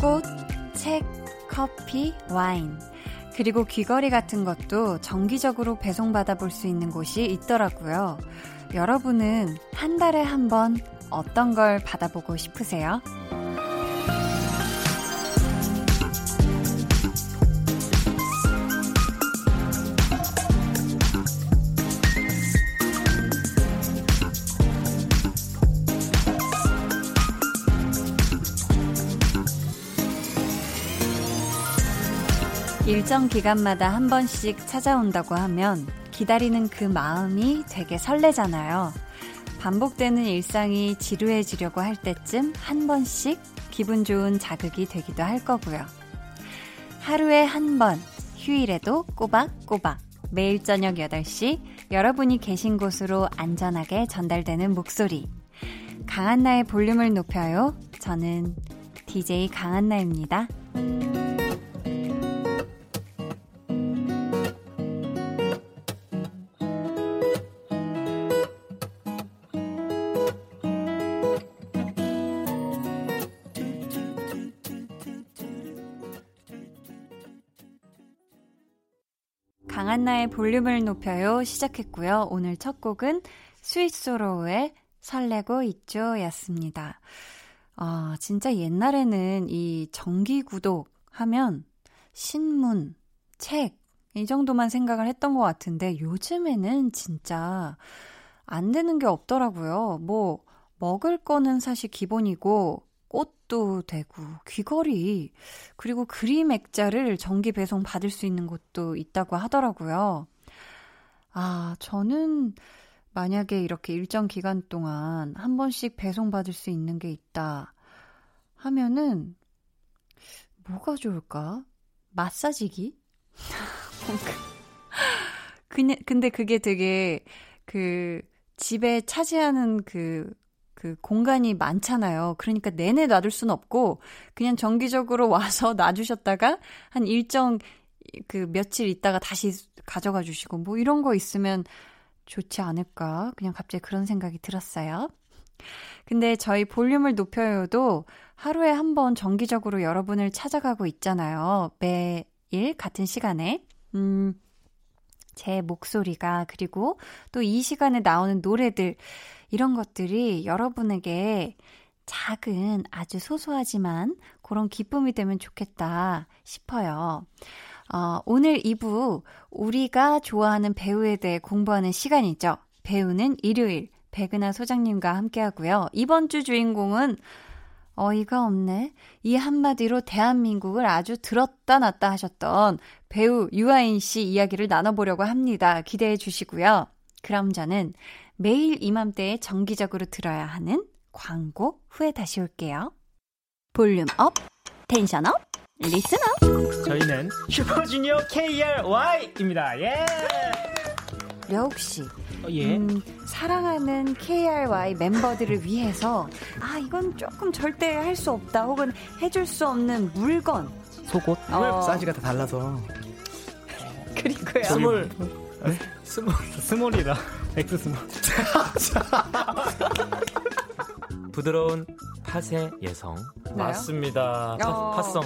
꽃, 책, 커피, 와인. 그리고 귀걸이 같은 것도 정기적으로 배송받아 볼 수 있는 곳이 있더라고요. 여러분은 한 달에 한 번 어떤 걸 받아보고 싶으세요? 일정 기간마다 한 번씩 찾아온다고 하면 기다리는 그 마음이 되게 설레잖아요. 반복되는 일상이 지루해지려고 할 때쯤 한 번씩 기분 좋은 자극이 되기도 할 거고요. 하루에 한 번, 휴일에도 꼬박꼬박, 매일 저녁 8시, 여러분이 계신 곳으로 안전하게 전달되는 목소리. 강한나의 볼륨을 높여요. 저는 DJ 강한나입니다. 한나의 볼륨을 높여요 시작했고요. 오늘 첫 곡은 스위스로우의 설레고 있죠 였습니다. 아, 진짜 옛날에는 이 정기 구독 하면 신문, 책, 이 정도만 생각을 했던 것 같은데 요즘에는 진짜 안 되는 게 없더라고요. 뭐, 먹을 거는 사실 기본이고, 꽃도 되고, 귀걸이, 그리고 그림 액자를 정기 배송 받을 수 있는 곳도 있다고 하더라고요. 아, 저는 만약에 이렇게 일정 기간 동안 한 번씩 배송받을 수 있는 게 있다 하면은, 뭐가 좋을까? 마사지기? 그냥, 근데 그게 되게, 그, 집에 차지하는 그, 그 공간이 많잖아요. 그러니까 내내 놔둘 수는 없고, 그냥 정기적으로 와서 놔주셨다가, 한 일정, 그 며칠 있다가 다시 가져가 주시고, 뭐 이런 거 있으면 좋지 않을까. 그냥 갑자기 그런 생각이 들었어요. 근데 저희 볼륨을 높여요도 하루에 한 번 정기적으로 여러분을 찾아가고 있잖아요. 매일 같은 시간에. 음, 제 목소리가, 그리고 또 이 시간에 나오는 노래들, 이런 것들이 여러분에게 작은 아주 소소하지만 그런 기쁨이 되면 좋겠다 싶어요. 어, 오늘 2부, 우리가 좋아하는 배우에 대해 공부하는 시간이죠. 배우는 일요일, 백은하 소장님과 함께 하고요. 이번 주 주인공은 어이가 없네. 이 한마디로 대한민국을 아주 들었다 놨다 하셨던 배우 유아인 씨 이야기를 나눠보려고 합니다. 기대해 주시고요. 그럼 저는 매일 이맘때에 정기적으로 들어야 하는 광고 후에 다시 올게요. volume up, tension up, listen up. 저희는 슈퍼주니어 KRY입니다. 예! 려욱 씨. 어, 예. 음, 사랑하는 KRY 멤버들을 위해서 아 이건 조금 절대 할 수 없다 혹은 해줄 수 없는 물건 속옷 어. 사이즈가 다 달라서 그리고요 small 네? small small이다 X small 부드러운 팥의 예성. 맞습니다. 어. 팥성.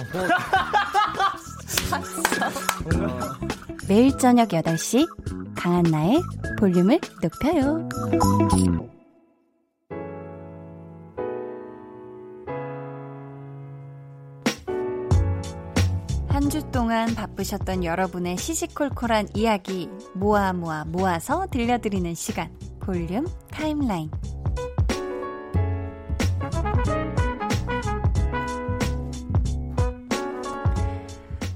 매일 저녁 8시 강한나의 볼륨을 높여요 동안 바쁘셨던 여러분의 시시콜콜한 이야기 모아 모아 모아서 들려드리는 시간 볼륨 타임라인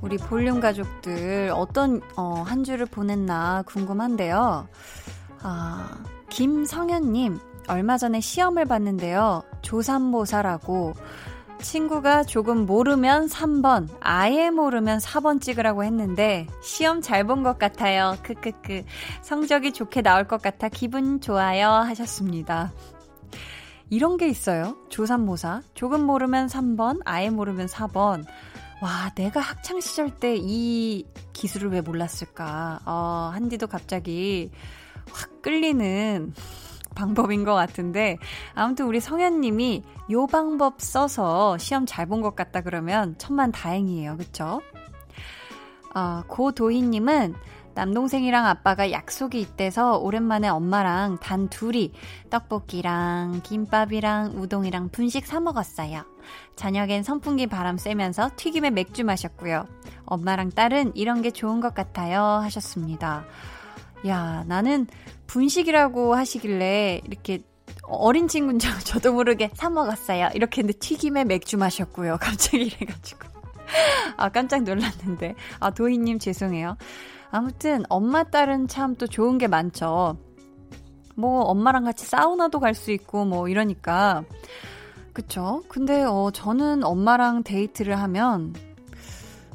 우리 볼륨 가족들 어떤 어, 한 주를 보냈나 궁금한데요. 아, 김성현님 얼마 전에 시험을 봤는데요. 조삼모사라고 친구가 조금 모르면 3번, 아예 모르면 4번 찍으라고 했는데 시험 잘 본 것 같아요. 크크크. 성적이 좋게 나올 것 같아 기분 좋아요 하셨습니다. 이런 게 있어요. 조삼모사. 조금 모르면 3번, 아예 모르면 4번. 와, 내가 학창 시절 때 이 기술을 왜 몰랐을까? 어, 한디도 갑자기 확 끌리는 방법인 것 같은데, 아무튼 우리 성현님이 요 방법 써서 시험 잘 본 것 같다 그러면 천만 다행이에요. 그쵸? 어, 고도희님은 남동생이랑 아빠가 약속이 있대서 오랜만에 엄마랑 단 둘이 떡볶이랑 김밥이랑 우동이랑 분식 사 먹었어요. 저녁엔 선풍기 바람 쐬면서 튀김에 맥주 마셨고요. 엄마랑 딸은 이런 게 좋은 것 같아요. 하셨습니다. 야, 나는 분식이라고 하시길래 이렇게 어린 친구인 줄 저도 모르게 사 먹었어요. 이렇게 했는데 튀김에 맥주 마셨고요. 갑자기 이래가지고. 아, 깜짝 놀랐는데. 아, 도희님 죄송해요. 아무튼 엄마 딸은 참 또 좋은 게 많죠. 뭐 엄마랑 같이 사우나도 갈 수 있고 뭐 이러니까 그쵸? 근데 어 저는 엄마랑 데이트를 하면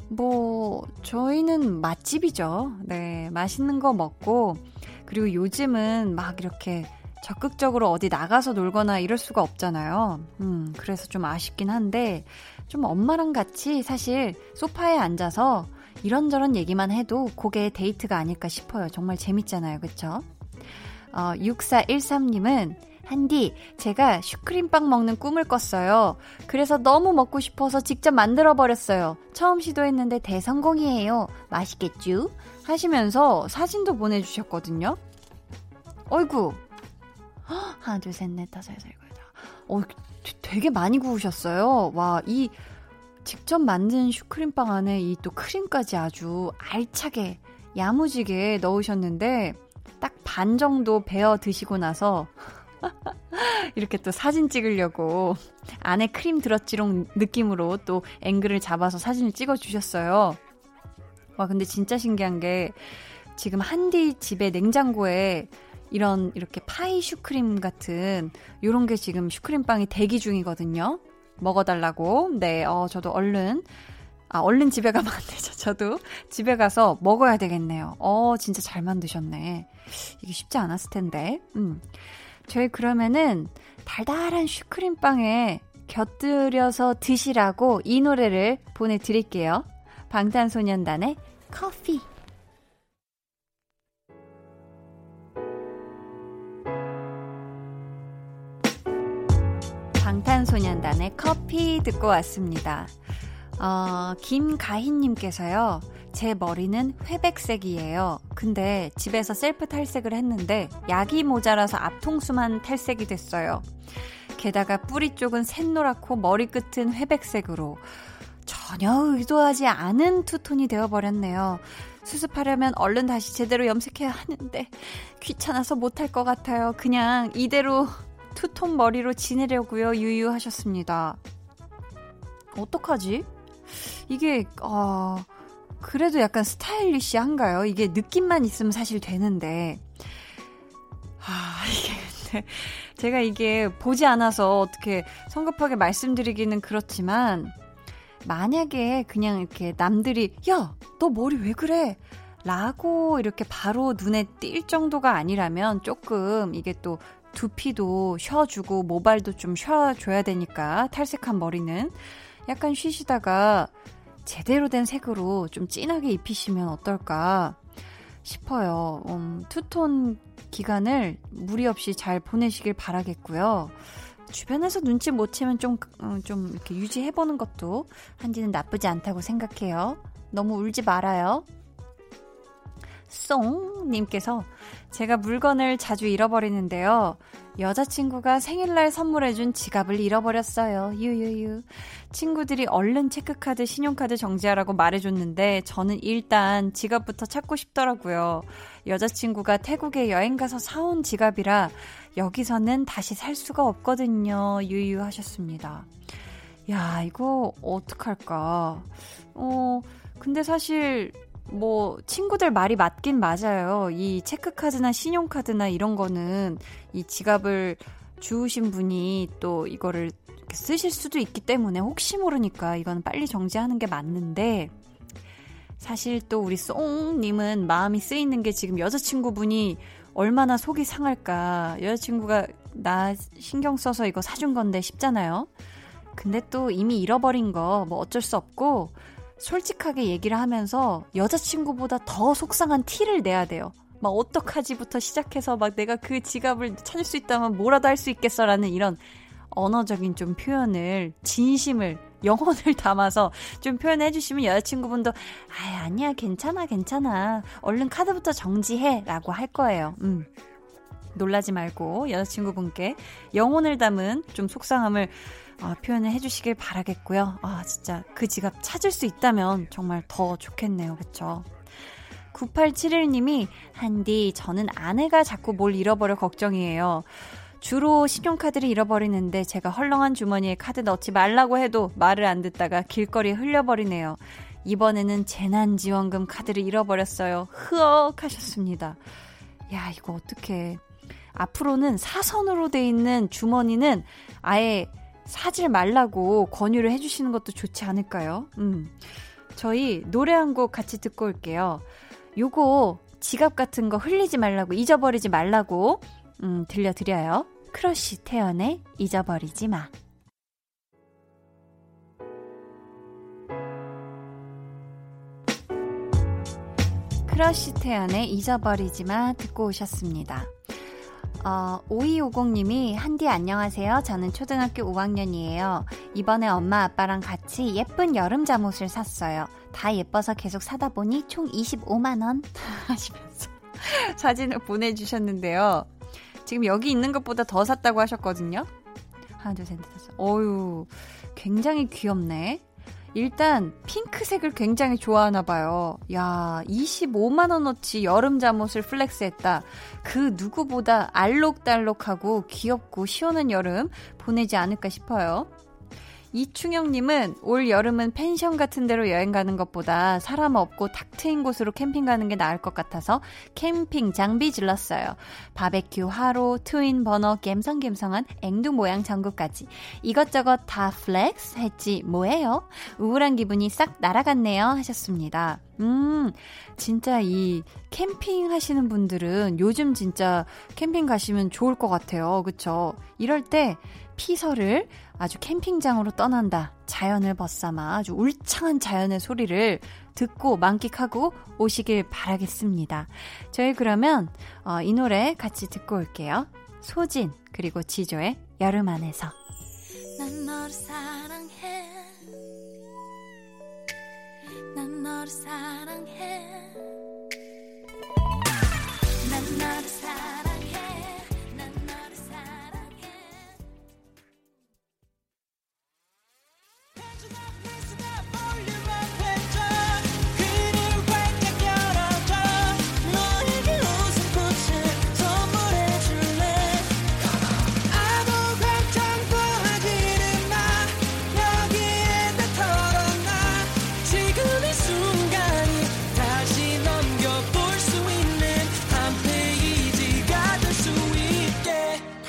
뭐 저희는 맛집이죠. 네, 맛있는 거 먹고 그리고 요즘은 막 이렇게 적극적으로 어디 나가서 놀거나 이럴 수가 없잖아요. 음, 그래서 좀 아쉽긴 한데 좀 엄마랑 같이 사실 소파에 앉아서 이런저런 얘기만 해도 그게 데이트가 아닐까 싶어요. 정말 재밌잖아요. 그쵸? 어, 6413님은 한디, 제가 슈크림빵 먹는 꿈을 꿨어요. 그래서 너무 먹고 싶어서 직접 만들어버렸어요. 처음 시도했는데 대성공이에요. 맛있겠쥬? 하시면서 사진도 보내주셨거든요. 어이구. 하나, 둘, 셋, 넷, 다섯, 여섯, 일곱, 여덟. 어, 되게 많이 구우셨어요. 와, 이 직접 만든 슈크림빵 안에 이 또 크림까지 아주 알차게 야무지게 넣으셨는데 딱 반 정도 베어 드시고 나서 이렇게 또 사진 찍으려고 안에 크림 들었지롱 느낌으로 또 앵글을 잡아서 사진을 찍어 주셨어요. 와, 근데 진짜 신기한 게 지금 한디 집에 냉장고에 이런 이렇게 파이 슈크림 같은 요런 게 지금 슈크림빵이 대기 중이거든요. 먹어달라고. 네, 어, 저도 얼른, 아, 얼른 집에 가면 안 되죠. 저도 집에 가서 먹어야 되겠네요. 어, 진짜 잘 만드셨네. 이게 쉽지 않았을 텐데. 음. 저희 그러면은 달달한 슈크림빵에 곁들여서 드시라고 이 노래를 보내드릴게요. 방탄소년단의 커피. 방탄소년단의 커피 듣고 왔습니다. 어, 김가희님께서요, 제 머리는 회백색이에요. 근데 집에서 셀프 탈색을 했는데 약이 모자라서 앞통수만 탈색이 됐어요. 게다가 뿌리 쪽은 샛노랗고 머리끝은 회백색으로 전혀 의도하지 않은 투톤이 되어버렸네요. 수습하려면 얼른 다시 제대로 염색해야 하는데 귀찮아서 못할 것 같아요. 그냥 이대로 투톤 머리로 지내려고요. 유유하셨습니다. 어떡하지? 이게 어 그래도 약간 스타일리시한가요? 이게 느낌만 있으면 사실 되는데 아 이게 근데 제가 이게 보지 않아서 어떻게 성급하게 말씀드리기는 그렇지만 만약에 그냥 이렇게 남들이 야 너 머리 왜 그래? 라고 이렇게 바로 눈에 띌 정도가 아니라면 조금 이게 또 두피도 쉬어주고 모발도 좀 쉬어줘야 되니까 탈색한 머리는 약간 쉬시다가 제대로 된 색으로 좀 진하게 입히시면 어떨까 싶어요. 음, 투톤 기간을 무리 없이 잘 보내시길 바라겠고요. 주변에서 눈치 못 채면 좀, 음, 좀 이렇게 유지해보는 것도 한지는 나쁘지 않다고 생각해요. 너무 울지 말아요. 쏭님께서 제가 물건을 자주 잃어버리는데요. 여자친구가 생일날 선물해준 지갑을 잃어버렸어요. 유유유. 친구들이 얼른 체크카드, 신용카드 정지하라고 말해줬는데 저는 일단 지갑부터 찾고 싶더라고요. 여자친구가 태국에 여행 가서 사온 지갑이라 여기서는 다시 살 수가 없거든요. 유유하셨습니다. 야, 이거 어떡할까. 어, 근데 사실 뭐 친구들 말이 맞긴 맞아요. 이 체크카드나 신용카드나 이런 거는 이 지갑을 주우신 분이 또 이거를 쓰실 수도 있기 때문에 혹시 모르니까 이건 빨리 정지하는 게 맞는데 사실 또 우리 쏭님은 마음이 쓰이는 게 지금 여자친구분이 얼마나 속이 상할까. 여자친구가 나 신경 써서 이거 사준 건데 싶잖아요. 근데 또 이미 잃어버린 거 뭐 어쩔 수 없고 솔직하게 얘기를 하면서 여자친구보다 더 속상한 티를 내야 돼요. 막 어떡하지부터 시작해서 막 내가 그 지갑을 찾을 수 있다면 뭐라도 할 수 있겠어라는 이런 언어적인 좀 표현을 진심을 영혼을 담아서 좀 표현해 주시면 여자친구분도 아 아니야 괜찮아 괜찮아 얼른 카드부터 정지해라고 할 거예요. 음. 놀라지 말고 여자친구분께 영혼을 담은 좀 속상함을 어, 표현을 해주시길 바라겠고요. 아 진짜 그 지갑 찾을 수 있다면 정말 더 좋겠네요. 그쵸? 9871님이 한디 저는 아내가 자꾸 뭘 잃어버려 걱정이에요. 주로 신용카드를 잃어버리는데 제가 헐렁한 주머니에 카드 넣지 말라고 해도 말을 안 듣다가 길거리에 흘려버리네요. 이번에는 재난지원금 카드를 잃어버렸어요. 흐억 하셨습니다. 야, 이거 어떻게. 앞으로는 사선으로 돼 있는 주머니는 아예 사질 말라고 권유를 해주시는 것도 좋지 않을까요? 음. 저희 노래 한 곡 같이 듣고 올게요. 요거 지갑 같은 거 흘리지 말라고 잊어버리지 말라고 음, 들려드려요. 크러쉬 태연의 잊어버리지 마. 크러쉬 태연의 잊어버리지 마 듣고 오셨습니다. 어, 5250님이 한디 안녕하세요. 저는 초등학교 5학년이에요. 이번에 엄마 아빠랑 같이 예쁜 여름 잠옷을 샀어요. 다 예뻐서 계속 사다 보니 총 25만 원 하시면서 사진을 보내주셨는데요. 지금 여기 있는 것보다 더 샀다고 하셨거든요. 하나, 둘, 셋, 넷, 다섯. 어유 굉장히 귀엽네. 일단 핑크색을 굉장히 좋아하나 봐요. 야, 25만 원어치 여름 잠옷을 플렉스했다. 그 누구보다 알록달록하고 귀엽고 시원한 여름 보내지 않을까 싶어요. 이충영님은 올 여름은 펜션 같은 데로 여행 가는 것보다 사람 없고 탁 트인 곳으로 캠핑 가는 게 나을 것 같아서 캠핑 장비 질렀어요. 바베큐, 화로, twin burner, 갬성갬성한 앵두 모양 전구까지. 이것저것 다 flex 했지 뭐예요? 우울한 기분이 싹 날아갔네요 하셨습니다. 음, 진짜 이 캠핑 하시는 분들은 요즘 진짜 캠핑 가시면 좋을 것 같아요. 그쵸? 이럴 때 피서를 아주 캠핑장으로 떠난다. 자연을 벗삼아 아주 울창한 자연의 소리를 듣고 만끽하고 오시길 바라겠습니다. 저희 그러면 어, 이 노래 같이 듣고 올게요. 소진 그리고 지조의 여름 안에서 난 너를 사랑해 난 너를 사랑해. 난 너를 사랑해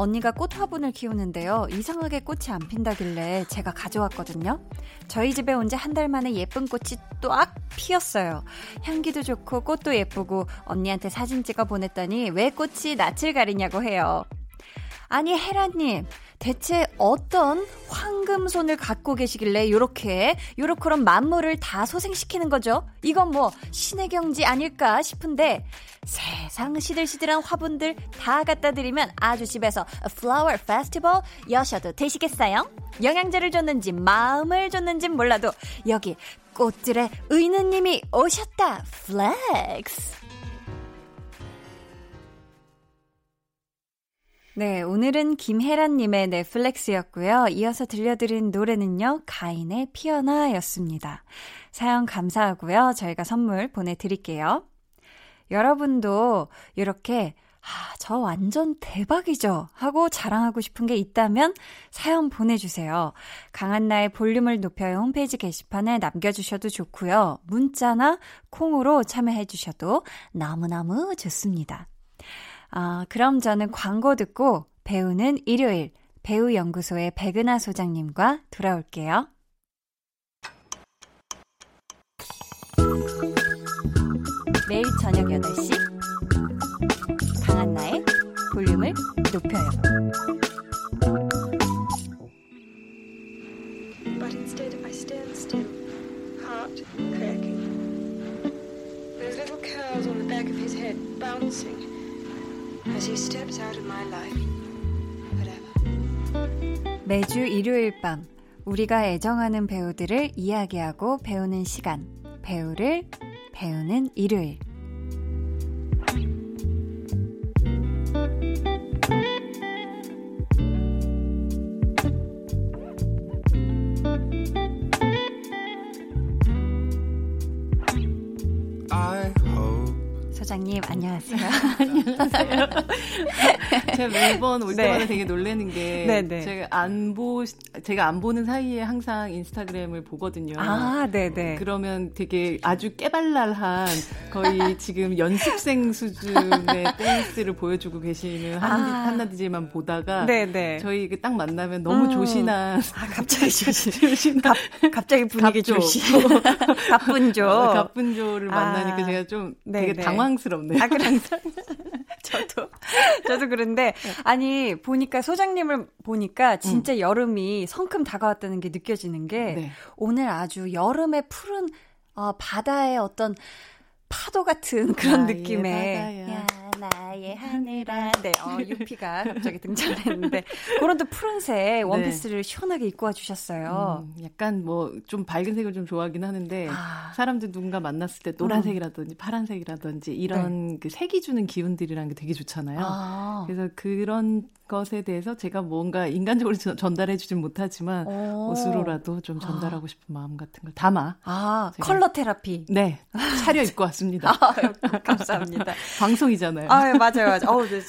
언니가 꽃 화분을 키우는데요. 이상하게 꽃이 안 핀다길래 제가 가져왔거든요. 저희 집에 온 지 한 달 만에 예쁜 꽃이 또악 피었어요. 향기도 좋고 꽃도 예쁘고 언니한테 사진 찍어 보냈더니 왜 꽃이 낯을 가리냐고 해요. 아니 헤라님 대체 어떤 황금손을 갖고 계시길래 요렇게 요렇게런 만물을 다 소생시키는 거죠? 이건 뭐 신의 경지 아닐까 싶은데 세상 시들시들한 화분들 다 갖다 드리면 아주 집에서 flower festival 여셔도 되시겠어요? 영양제를 줬는지 마음을 줬는지 몰라도 여기 꽃들의 의느님이 오셨다 flex 네, 오늘은 김혜란님의 네 flex였고요. 이어서 들려드린 노래는요, 가인의 피어나였습니다. 사연 감사하고요. 저희가 선물 보내드릴게요. 여러분도 이렇게 아, 저 완전 대박이죠. 하고 자랑하고 싶은 게 있다면 사연 보내주세요. 강한나의 볼륨을 높여요 홈페이지 게시판에 남겨주셔도 좋고요. 문자나 콩으로 참여해주셔도 너무너무 좋습니다. 아, 그럼 저는 광고 듣고 배우는 일요일 배우연구소의 백은하 소장님과 돌아올게요. 매일 저녁 8시 강한나의 볼륨을 높여요. Bouncing 매주 일요일 밤 우리가 애정하는 배우들을 이야기하고 배우는 시간. 배우를 배우는 일요일 소장님 안녕하세요. 안녕하세요. 제가 매번 올 네. 때마다 네. 되게 놀래는 게 네네. 네. 제가 안 보 제가 안 보는 사이에 항상 인스타그램을 보거든요. 아, 네, 네. 그러면 되게 아주 깨발랄한 거의 지금 연습생 수준의 댄스를 보여주고 계시는 한, 아. 한나 디제이만 보다가 네네. 네. 저희 딱 만나면 너무 음. 조신한 아, 갑자기 조신 갑, 갑자기 분위기 조신 가뿐조 가뿐조를 아. 만나니까 제가 좀 되게 당황 당황스럽네요. 아, 그래. 저도, 저도 그런데, 아니, 보니까, 소장님을 보니까 진짜 음. 여름이 성큼 다가왔다는 게 느껴지는 게, 네. 오늘 아주 여름의 푸른, 어, 바다의 어떤 파도 같은 그런 느낌의. 야, 나의 하늘아. 네, 어, 유피가 갑자기 등장했는데, 그런 또 푸른색 네. 원피스를 네. 시원하게 입고 와 주셨어요. 음, 약간 뭐, 좀 밝은 색을 좀 좋아하긴 하는데, 아. 사람들 누군가 만났을 때 노란색이라든지 음. 파란색이라든지 이런 네. 그 색이 주는 기운들이라는 게 되게 좋잖아요. 아. 그래서 그런 것에 대해서 제가 뭔가 인간적으로 전달해 주진 못하지만 오. 옷으로라도 좀 전달하고 싶은 마음 같은 걸 담아. 아, 컬러 테라피. 네. 차려 입고 왔습니다. 아, 감사합니다. 방송이잖아요. 아, 맞아요, 맞아요. 어우, 네,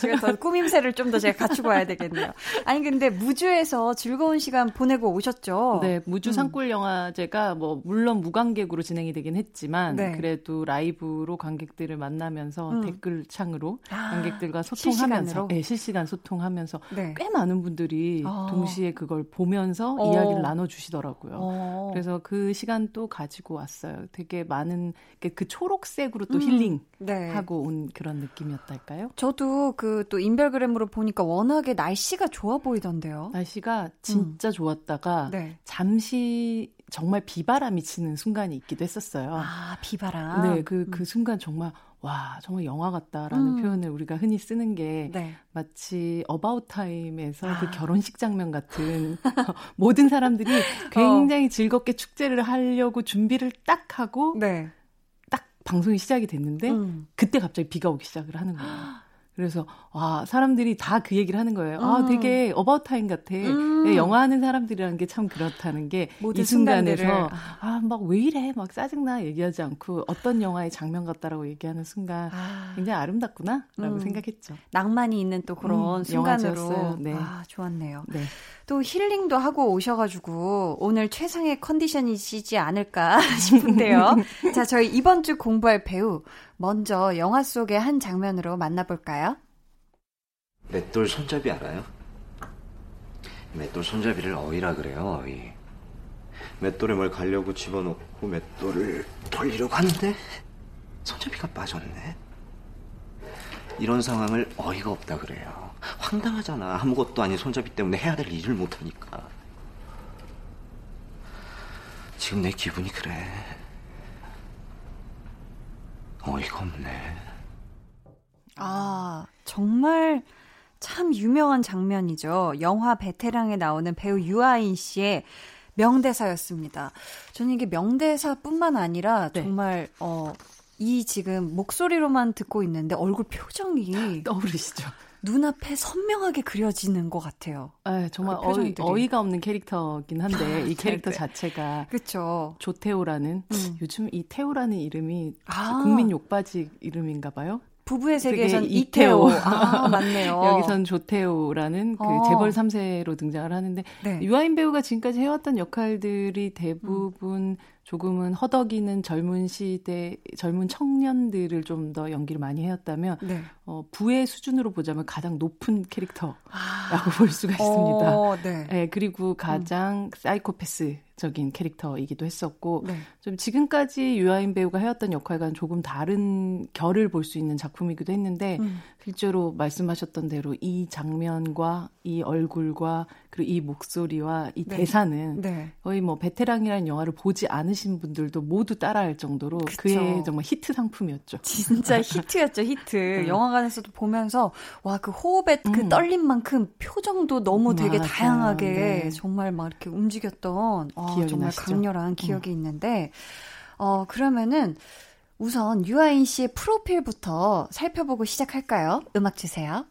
제가 더 꾸밈새를 좀 더 제가 갖추고 와야 되겠네요. 아니, 근데 무주에서 즐거운 시간 보내고 오셨죠? 네, 무주 음. 산골 영화제가 뭐, 물론 무관객으로 진행이 되긴 했지만, 네. 그래도 라이브로 관객들을 만나면서 음. 댓글창으로 아, 관객들과 소통하면서, 실시간으로? 네, 실시간 소통 소통하면서 네. 꽤 많은 분들이 아. 동시에 그걸 보면서 어. 이야기를 나눠주시더라고요. 어. 그래서 그 시간 또 가지고 왔어요. 되게 많은 그 초록색으로 또 음. 힐링하고 네. 온 그런 느낌이었달까요? 저도 그 또 인별그램으로 보니까 워낙에 날씨가 좋아 보이던데요. 날씨가 진짜 음. 좋았다가 네. 잠시 정말 비바람이 치는 순간이 있기도 했었어요. 아, 비바람? 네, 그, 그 음. 순간 정말 와 정말 영화 같다라는 음. 표현을 우리가 흔히 쓰는 게 네. 마치 About Time에서 그 아. 그 결혼식 장면 같은 모든 사람들이 굉장히 어. 즐겁게 축제를 하려고 준비를 딱 하고 네. 딱 방송이 시작이 됐는데 음. 그때 갑자기 비가 오기 시작을 하는 거예요. 그래서 와 사람들이 다 그 얘기를 하는 거예요. 아, 음. 아 되게 About Time 같아. 음. 영화 하는 사람들이라는 게 참 그렇다는 게 이 순간에서 아 막 왜 이래 막 짜증나 얘기하지 않고 어떤 영화의 장면 같다라고 얘기하는 순간 아. 굉장히 아름답구나라고 음. 생각했죠. 낭만이 있는 또 그런 음, 순간으로 네. 아 좋았네요. 네. 또 힐링도 하고 오셔가지고 오늘 최상의 컨디션이시지 않을까 싶은데요. 자 저희 이번 주 공부할 배우 먼저 영화 속의 한 장면으로 만나볼까요? 맷돌 손잡이 알아요? 맷돌 손잡이를 어이라 그래요, 어이. 맷돌에 뭘 가려고 집어넣고 맷돌을 돌리려고 하는데 손잡이가 빠졌네. 이런 상황을 어이가 없다 그래요. 황당하잖아. 아무것도 아닌 손잡이 때문에 해야 될 일을 못하니까. 지금 내 기분이 그래. 어이가 없네. 아, 정말 참 유명한 장면이죠. 영화 베테랑에 나오는 배우 유아인 씨의 명대사였습니다. 저는 이게 명대사뿐만 아니라 네. 정말 어, 이 지금 목소리로만 듣고 있는데 얼굴 표정이 떠오르시죠? 눈앞에 선명하게 그려지는 것 같아요. 네, 정말 그 어이, 가 없는 캐릭터긴 한데 아, 이 캐릭터 네. 자체가 그렇죠. 조태호라는 음. 요즘 이 태호라는 이름이 아. 국민 욕바지 이름인가 봐요. 부부의 세계에선 이태호. 아, 맞네요. 여기선 조태호라는 그 어. 재벌 3세로 등장을 하는데 네. 유아인 배우가 지금까지 해왔던 역할들이 대부분 음. 조금은 허덕이는 젊은 시대 젊은 청년들을 좀 더 연기를 많이 해왔다면 네. 어, 부의 수준으로 보자면 가장 높은 캐릭터라고 아. 볼 수가 있습니다. 어, 네. 네. 그리고 가장 음. 사이코패스 적인 캐릭터이기도 했었고 네. 좀 지금까지 유아인 배우가 해왔던 역할과는 조금 다른 결을 볼 수 있는 작품이기도 했는데 음. 실제로 말씀하셨던 대로 이 장면과 이 얼굴과 그리고 이 목소리와 이 네. 대사는 네. 거의 뭐 베테랑이라는 영화를 보지 않으신 분들도 모두 따라할 정도로 그쵸. 그의 정말 히트 상품이었죠. 진짜 히트였죠 히트. 네. 영화관에서도 보면서 와 그 호흡의 그 음. 떨림만큼 표정도 너무 되게 맞아. 다양하게 네. 정말 막 이렇게 움직였던 아, 정말 나시죠? 강렬한 음. 기억이 음. 있는데 어 그러면은 우선 유아인 씨의 프로필부터 살펴보고 시작할까요? 음악 주세요.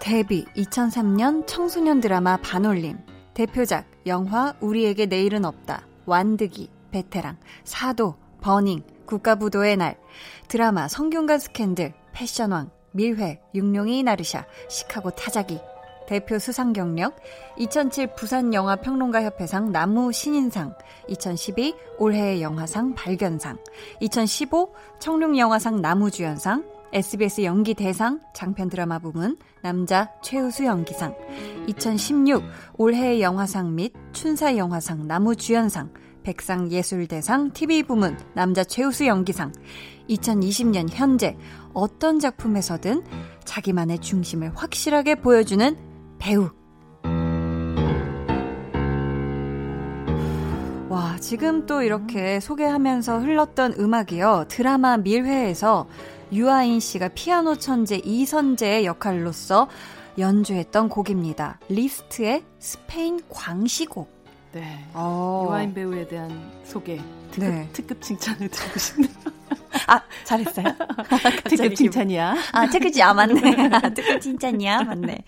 데뷔 2003년 청소년 드라마 반올림 대표작 영화 우리에게 내일은 없다 완득이 베테랑 사도 버닝 국가부도의 날 드라마 성균관 스캔들 패션왕, 밀회, 육룡이 나르샤, 시카고 타자기, 대표 수상 경력 2007 부산 영화 평론가 협회상 나무 신인상 2012 올해의 영화상 발견상 2015 청룡 영화상 나무주연상 SBS 연기 대상 장편 드라마 부문 남자 최우수 연기상 2016 올해의 영화상 및 춘사 영화상 나무주연상 백상 예술대상 TV 부문 남자 최우수 연기상 2020년 현재 어떤 작품에서든 자기만의 중심을 확실하게 보여주는 배우. 와, 지금 또 이렇게 소개하면서 흘렀던 음악이요. 드라마 밀회에서 유아인 씨가 피아노 천재 이선재의 역할로서 연주했던 곡입니다. 리스트의 스페인 광시곡. 네. 어. 유아인 배우에 대한 소개, 특급, 네. 특급 칭찬을 드리고 싶네요. 아, 잘했어요? 특급 칭찬이야. 아, 특급지, 아, 맞네. 특급 칭찬이야. 맞네.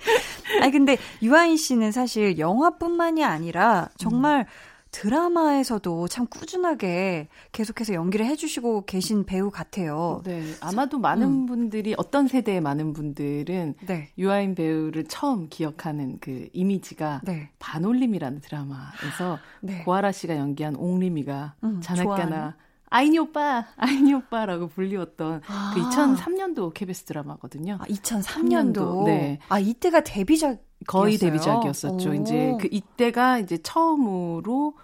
아, 근데 유아인 씨는 사실 영화뿐만이 아니라 정말 음. 드라마에서도 참 꾸준하게 계속해서 연기를 해주시고 계신 배우 같아요. 네, 아마도 많은 음. 분들이 어떤 세대의 많은 분들은 네. 유아인 배우를 처음 기억하는 그 이미지가 네. 반올림이라는 드라마에서 네. 고아라 씨가 연기한 옹림이가 음, 자나까나 아이니 오빠, 아이니 오빠라고 불리웠던 그 아. 그 2003년도 KBS 드라마거든요. 아, 2003년도. 네. 아 이때가 데뷔작 거의 데뷔작이었었죠. 오. 이제 그 이때가 이제 처음으로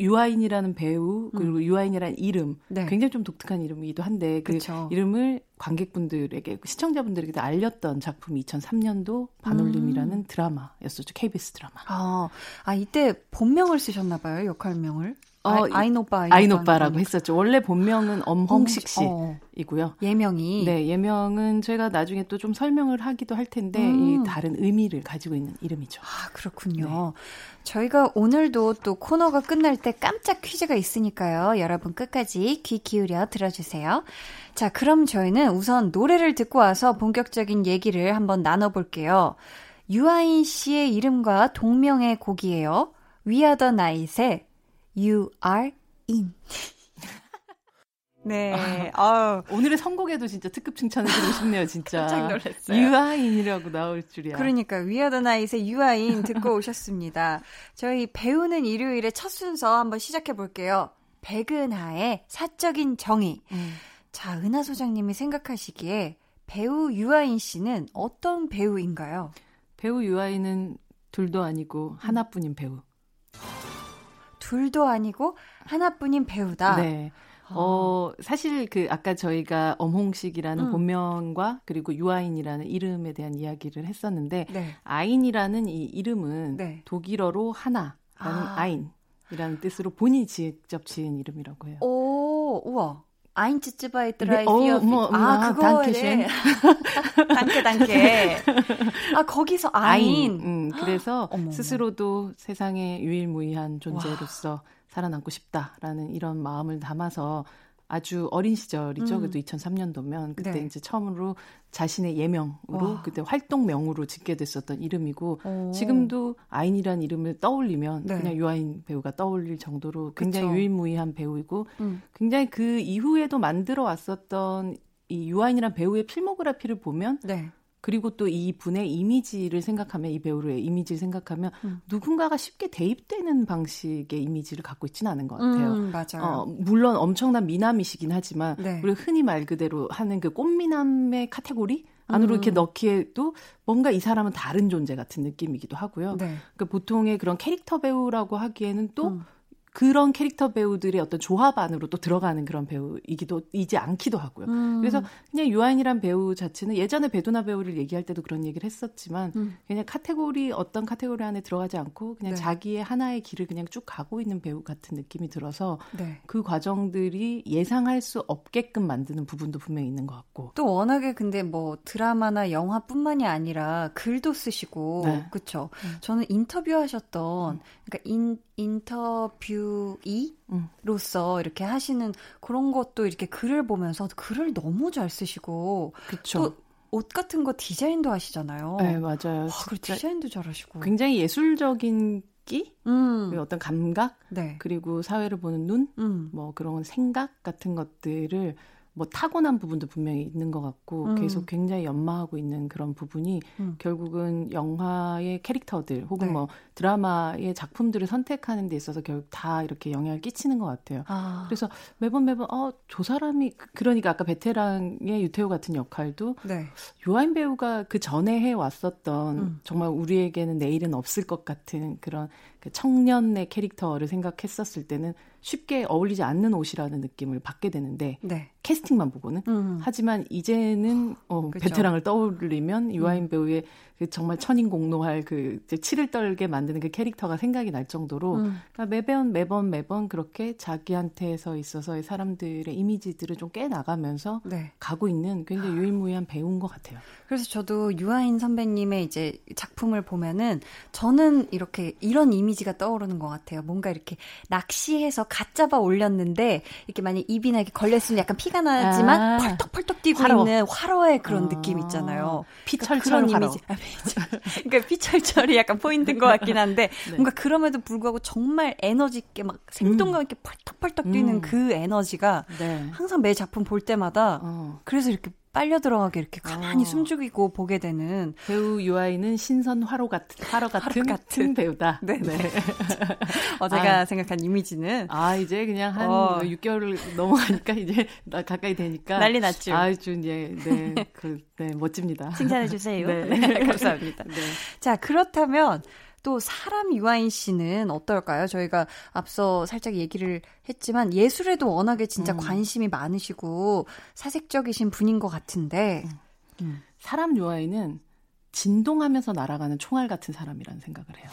유아인이라는 배우 그리고 음. 유아인이라는 이름 네. 굉장히 좀 독특한 이름이기도 한데 그 그쵸. 이름을 관객분들에게 시청자분들에게 알렸던 작품이 2003년도 반올림이라는 음. 드라마였었죠 KBS 드라마. 아, 아 이때 본명을 쓰셨나 봐요 역할명을. 어, 아, 인 오빠, 아인 오빠라고 했었죠. 원래 본명은 엄홍식 어. 씨이고요. 어. 예명이. 네, 예명은 제가 나중에 또 좀 설명을 하기도 할 텐데 음. 이 다른 의미를 가지고 있는 이름이죠. 아, 그렇군요. 네. 저희가 오늘도 또 코너가 끝날 때 깜짝 퀴즈가 있으니까요. 여러분 끝까지 귀 기울여 들어주세요. 자, 그럼 저희는 우선 노래를 듣고 와서 본격적인 얘기를 한번 나눠볼게요. 유아인 씨의 이름과 동명의 곡이에요. 위아더 나잇의 You are in. 네. 아, 오늘의 선곡에도 진짜 특급 칭찬을 드리고 싶네요, 진짜. 깜짝 놀랐어요. 유아인이라고 나올 줄이야. 그러니까 위아더 나잇의 유아인 듣고 오셨습니다. 저희 배우는 일요일에 첫 순서 한번 시작해 볼게요. 백은하의 사적인 정의. 음. 자, 은하 소장님이 생각하시기에 배우 유아인 씨는 어떤 배우인가요? 배우 유아인은 둘도 아니고 하나뿐인 배우. 둘도 아니고 하나뿐인 배우다. 네. 아. 어, 사실 그 아까 저희가 엄홍식이라는 음. 본명과 그리고 유아인이라는 이름에 대한 이야기를 했었는데 네. 아인이라는 이 이름은 네. 독일어로 하나라는 아. 인이라는 뜻으로 본인이 직접 지은 이름이라고 해요. 오, 우와. 아인츠츠바이 드라이 네, 어, 뭐, 아, 아 그거에 단케 단케 아 거기서 아인, 아인. 음, 그래서 어머. 스스로도 세상에 유일무이한 존재로서 와. 살아남고 싶다라는 이런 마음을 담아서 아주 어린 시절이죠. 음. 그래도 2003년도면 그때 네. 이제 처음으로 자신의 예명으로 와. 그때 활동명으로 짓게 됐었던 이름이고 오. 지금도 아인이란 이름을 떠올리면 네. 그냥 유아인 배우가 떠올릴 정도로 굉장히 그쵸. 유일무이한 배우이고 음. 굉장히 그 이후에도 만들어 왔었던 이 유아인이란 배우의 filmography를 보면 네. 그리고 또 이 분의 이미지를 생각하면 이 배우의 이미지를 생각하면 음. 누군가가 쉽게 대입되는 방식의 이미지를 갖고 있지는 않은 것 같아요. 음, 맞아요. 어, 물론 엄청난 미남이시긴 하지만 네. 우리 흔히 말 그대로 하는 그 꽃미남의 카테고리 안으로 음. 이렇게 넣기에도 뭔가 이 사람은 다른 존재 같은 느낌이기도 하고요. 네. 그 보통의 그런 캐릭터 배우라고 하기에는 또 음. 그런 캐릭터 배우들의 어떤 조합 안으로 또 들어가는 그런 배우이기도 이지 않기도 하고요. 음. 그래서 그냥 유아인이란 배우 자체는 예전에 배두나 배우를 얘기할 때도 그런 얘기를 했었지만 음. 그냥 카테고리 어떤 카테고리 안에 들어가지 않고 그냥 네. 자기의 하나의 길을 그냥 쭉 가고 있는 배우 같은 느낌이 들어서 네. 그 과정들이 예상할 수 없게끔 만드는 부분도 분명히 있는 것 같고 또 워낙에 근데 뭐 드라마나 영화뿐만이 아니라 글도 쓰시고 네. 그렇죠. 음. 저는 인터뷰하셨던 음. 그러니까 인 인터뷰이로서 음. 이렇게 하시는 그런 것도 이렇게 글을 보면서 글을 너무 잘 쓰시고 그쵸. 또옷 같은 거 디자인도 하시잖아요. 네, 맞아요. 와, 그 디자인도 잘하시고. 굉장히 예술적인 끼, 음. 어떤 감각, 네. 그리고 사회를 보는 눈, 음. 뭐 그런 생각 같은 것들을 뭐 타고난 부분도 분명히 있는 것 같고 음. 계속 굉장히 연마하고 있는 그런 부분이 음. 결국은 영화의 캐릭터들 혹은 네. 뭐 드라마의 작품들을 선택하는 데 있어서 결국 다 이렇게 영향을 끼치는 것 같아요. 아. 그래서 매번 매번 어 저 사람이 그, 그러니까 아까 베테랑의 유태우 같은 역할도 네. 유아인 배우가 그 전에 해 왔었던 음. 정말 우리에게는 내일은 없을 것 같은 그런 그 청년의 캐릭터를 생각했었을 때는 쉽게 어울리지 않는 옷이라는 느낌을 받게 되는데 네. 캐스팅만 보고는 음. 하지만 이제는 어, 베테랑을 떠올리면 유아인 음. 배우의 그 정말 천인공노할 그 치를 떨게 만드는 그 캐릭터가 생각이 날 정도로 음. 그러니까 매번 매번 매번 그렇게 자기한테서 있어서의 사람들의 이미지들을 좀 깨 나가면서 네. 가고 있는 굉장히 유일무이한 배우인 것 같아요. 그래서 저도 유아인 선배님의 이제 작품을 보면은 저는 이렇게 이런 이미지 가 떠오르는 것 같아요. 뭔가 이렇게 낚시해서 갓 잡아 올렸는데 이렇게 만약 입이나 이렇게 걸렸으면 약간 피가 나지만 아, 펄떡펄떡 뛰고 화로. 있는 화로의 그런 아, 느낌 있잖아요. 피철철 그러니까 그런. 이미지. 아, 그러니까 피철철이 약간 포인트인 것 같긴 한데 네. 뭔가 그럼에도 불구하고 정말 에너지 있게 막 생동감 있게 펄떡펄떡 뛰는 음. 그 에너지가 네. 항상 매 작품 볼 때마다 어. 그래서 이렇게 빨려 들어가게 이렇게 가만히 어. 숨죽이고 보게 되는 배우 유아이는 신선 화로 같은 화로 같은, 같은 배우다. 네. 네. 어제가 아. 생각한 이미지는 아 이제 그냥 한 어. 6개월을 넘어가니까 이제 나 가까이 되니까 난리 났죠. 아주 이제 네, 그, 네 멋집니다. 칭찬해 주세요. 네. 네 감사합니다. 네. 자 그렇다면 또 사람 유아인 씨는 어떨까요? 저희가 앞서 살짝 얘기를 했지만 예술에도 워낙에 진짜 음. 관심이 많으시고 사색적이신 분인 것 같은데 음. 음. 사람 유아인은 진동하면서 날아가는 총알 같은 사람이라는 생각을 해요.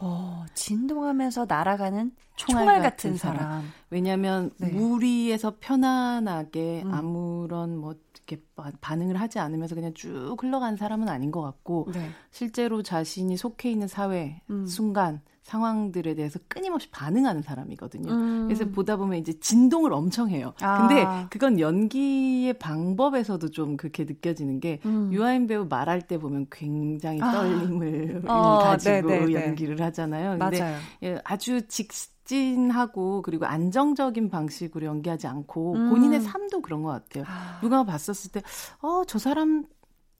어, 진동하면서 날아가는 총알, 총알 같은, 같은 사람. 사람. 왜냐하면 네. 무리에서 편안하게 음. 아무런 뭐 이렇게 반응을 하지 않으면서 그냥 쭉 흘러간 사람은 아닌 것 같고 네. 실제로 자신이 속해 있는 사회 음. 순간 상황들에 대해서 끊임없이 반응하는 사람이거든요. 음. 그래서 보다 보면 이제 진동을 엄청 해요. 아. 근데 그건 연기의 방법에서도 좀 그렇게 느껴지는 게 음. 유아인 배우 말할 때 보면 굉장히 아. 떨림을 아. 어, 가지고 네네네. 연기를 하잖아요. 근데 맞아요. 예, 아주 직 직진하고 그리고 안정적인 방식으로 연기하지 않고 음. 본인의 삶도 그런 것 같아요. 아. 누가 봤었을 때, 어, 저 사람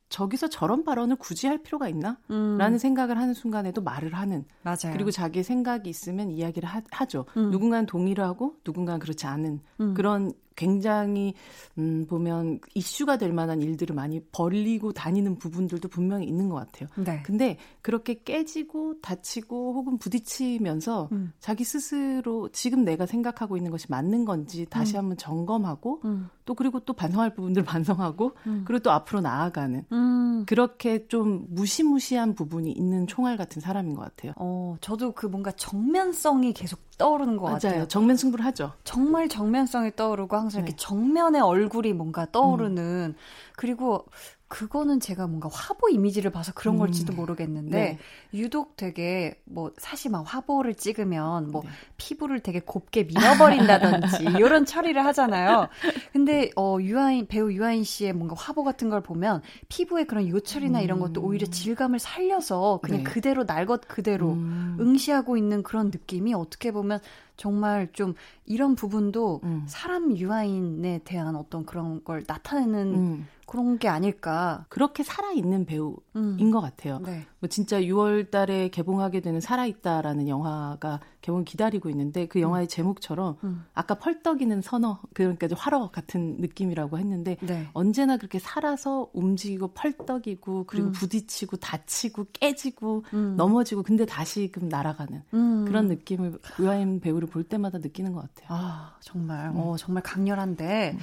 저기서 저런 발언을 굳이 할 필요가 있나? 음. 라는 생각을 하는 순간에도 말을 하는. 맞아요. 그리고 자기 생각이 있으면 이야기를 하, 죠 음. 누군가는 동의를 하고 누군가는 그렇지 않은 음. 그런 굉장히 음 보면 이슈가 될 만한 일들을 많이 벌리고 다니는 부분들도 분명히 있는 것 같아요. 네. 근데 그렇게 깨지고 다치고 혹은 부딪히면서 음. 자기 스스로 지금 내가 생각하고 있는 것이 맞는 건지 다시 음. 한번 점검하고 음. 또 그리고 또 반성할 부분들 반성하고 음. 그리고 또 앞으로 나아가는 음. 그렇게 좀 무시무시한 부분이 있는 총알 같은 사람인 것 같아요. 어, 저도 그 뭔가 정면성이 계속 떠오르는 것 맞아요. 같아요. 정면 승부를 하죠. 정말 정면성이 떠오르고 항상 네. 이렇게 정면의 얼굴이 뭔가 떠오르는 음. 그리고 그거는 제가 뭔가 화보 이미지를 봐서 그런 음. 걸지도 모르겠는데 네. 유독 되게 뭐 사실 막 화보를 찍으면 뭐 네. 피부를 되게 곱게 밀어버린다든지 이런 처리를 하잖아요. 근데 어 유아인 배우 유아인 씨의 뭔가 화보 같은 걸 보면 피부의 그런 요철이나 음. 이런 것도 오히려 음. 질감을 살려서 그냥 네. 그대로 날 것 그대로 음. 응시하고 있는 그런 느낌이 어떻게 보면 정말 좀 이런 부분도 음. 사람 유아인에 대한 어떤 그런 걸 나타내는 음. 그런 게 아닐까. 그렇게 살아있는 배우인 음. 것 같아요. 네. 뭐 진짜 6월 달에 개봉하게 되는 살아있다라는 영화가 개봉 기다리고 있는데 그 영화의 음. 제목처럼 음. 아까 펄떡이는 선어, 그러니까 화러 같은 느낌이라고 했는데 네. 언제나 그렇게 살아서 움직이고 펄떡이고 그리고 음. 부딪히고 다치고 깨지고 음. 넘어지고 근데 다시금 날아가는 음. 그런 느낌을 유아인 배우를 볼 때마다 느끼는 것 같아요. 아, 정말. 어, 정말 강렬한데.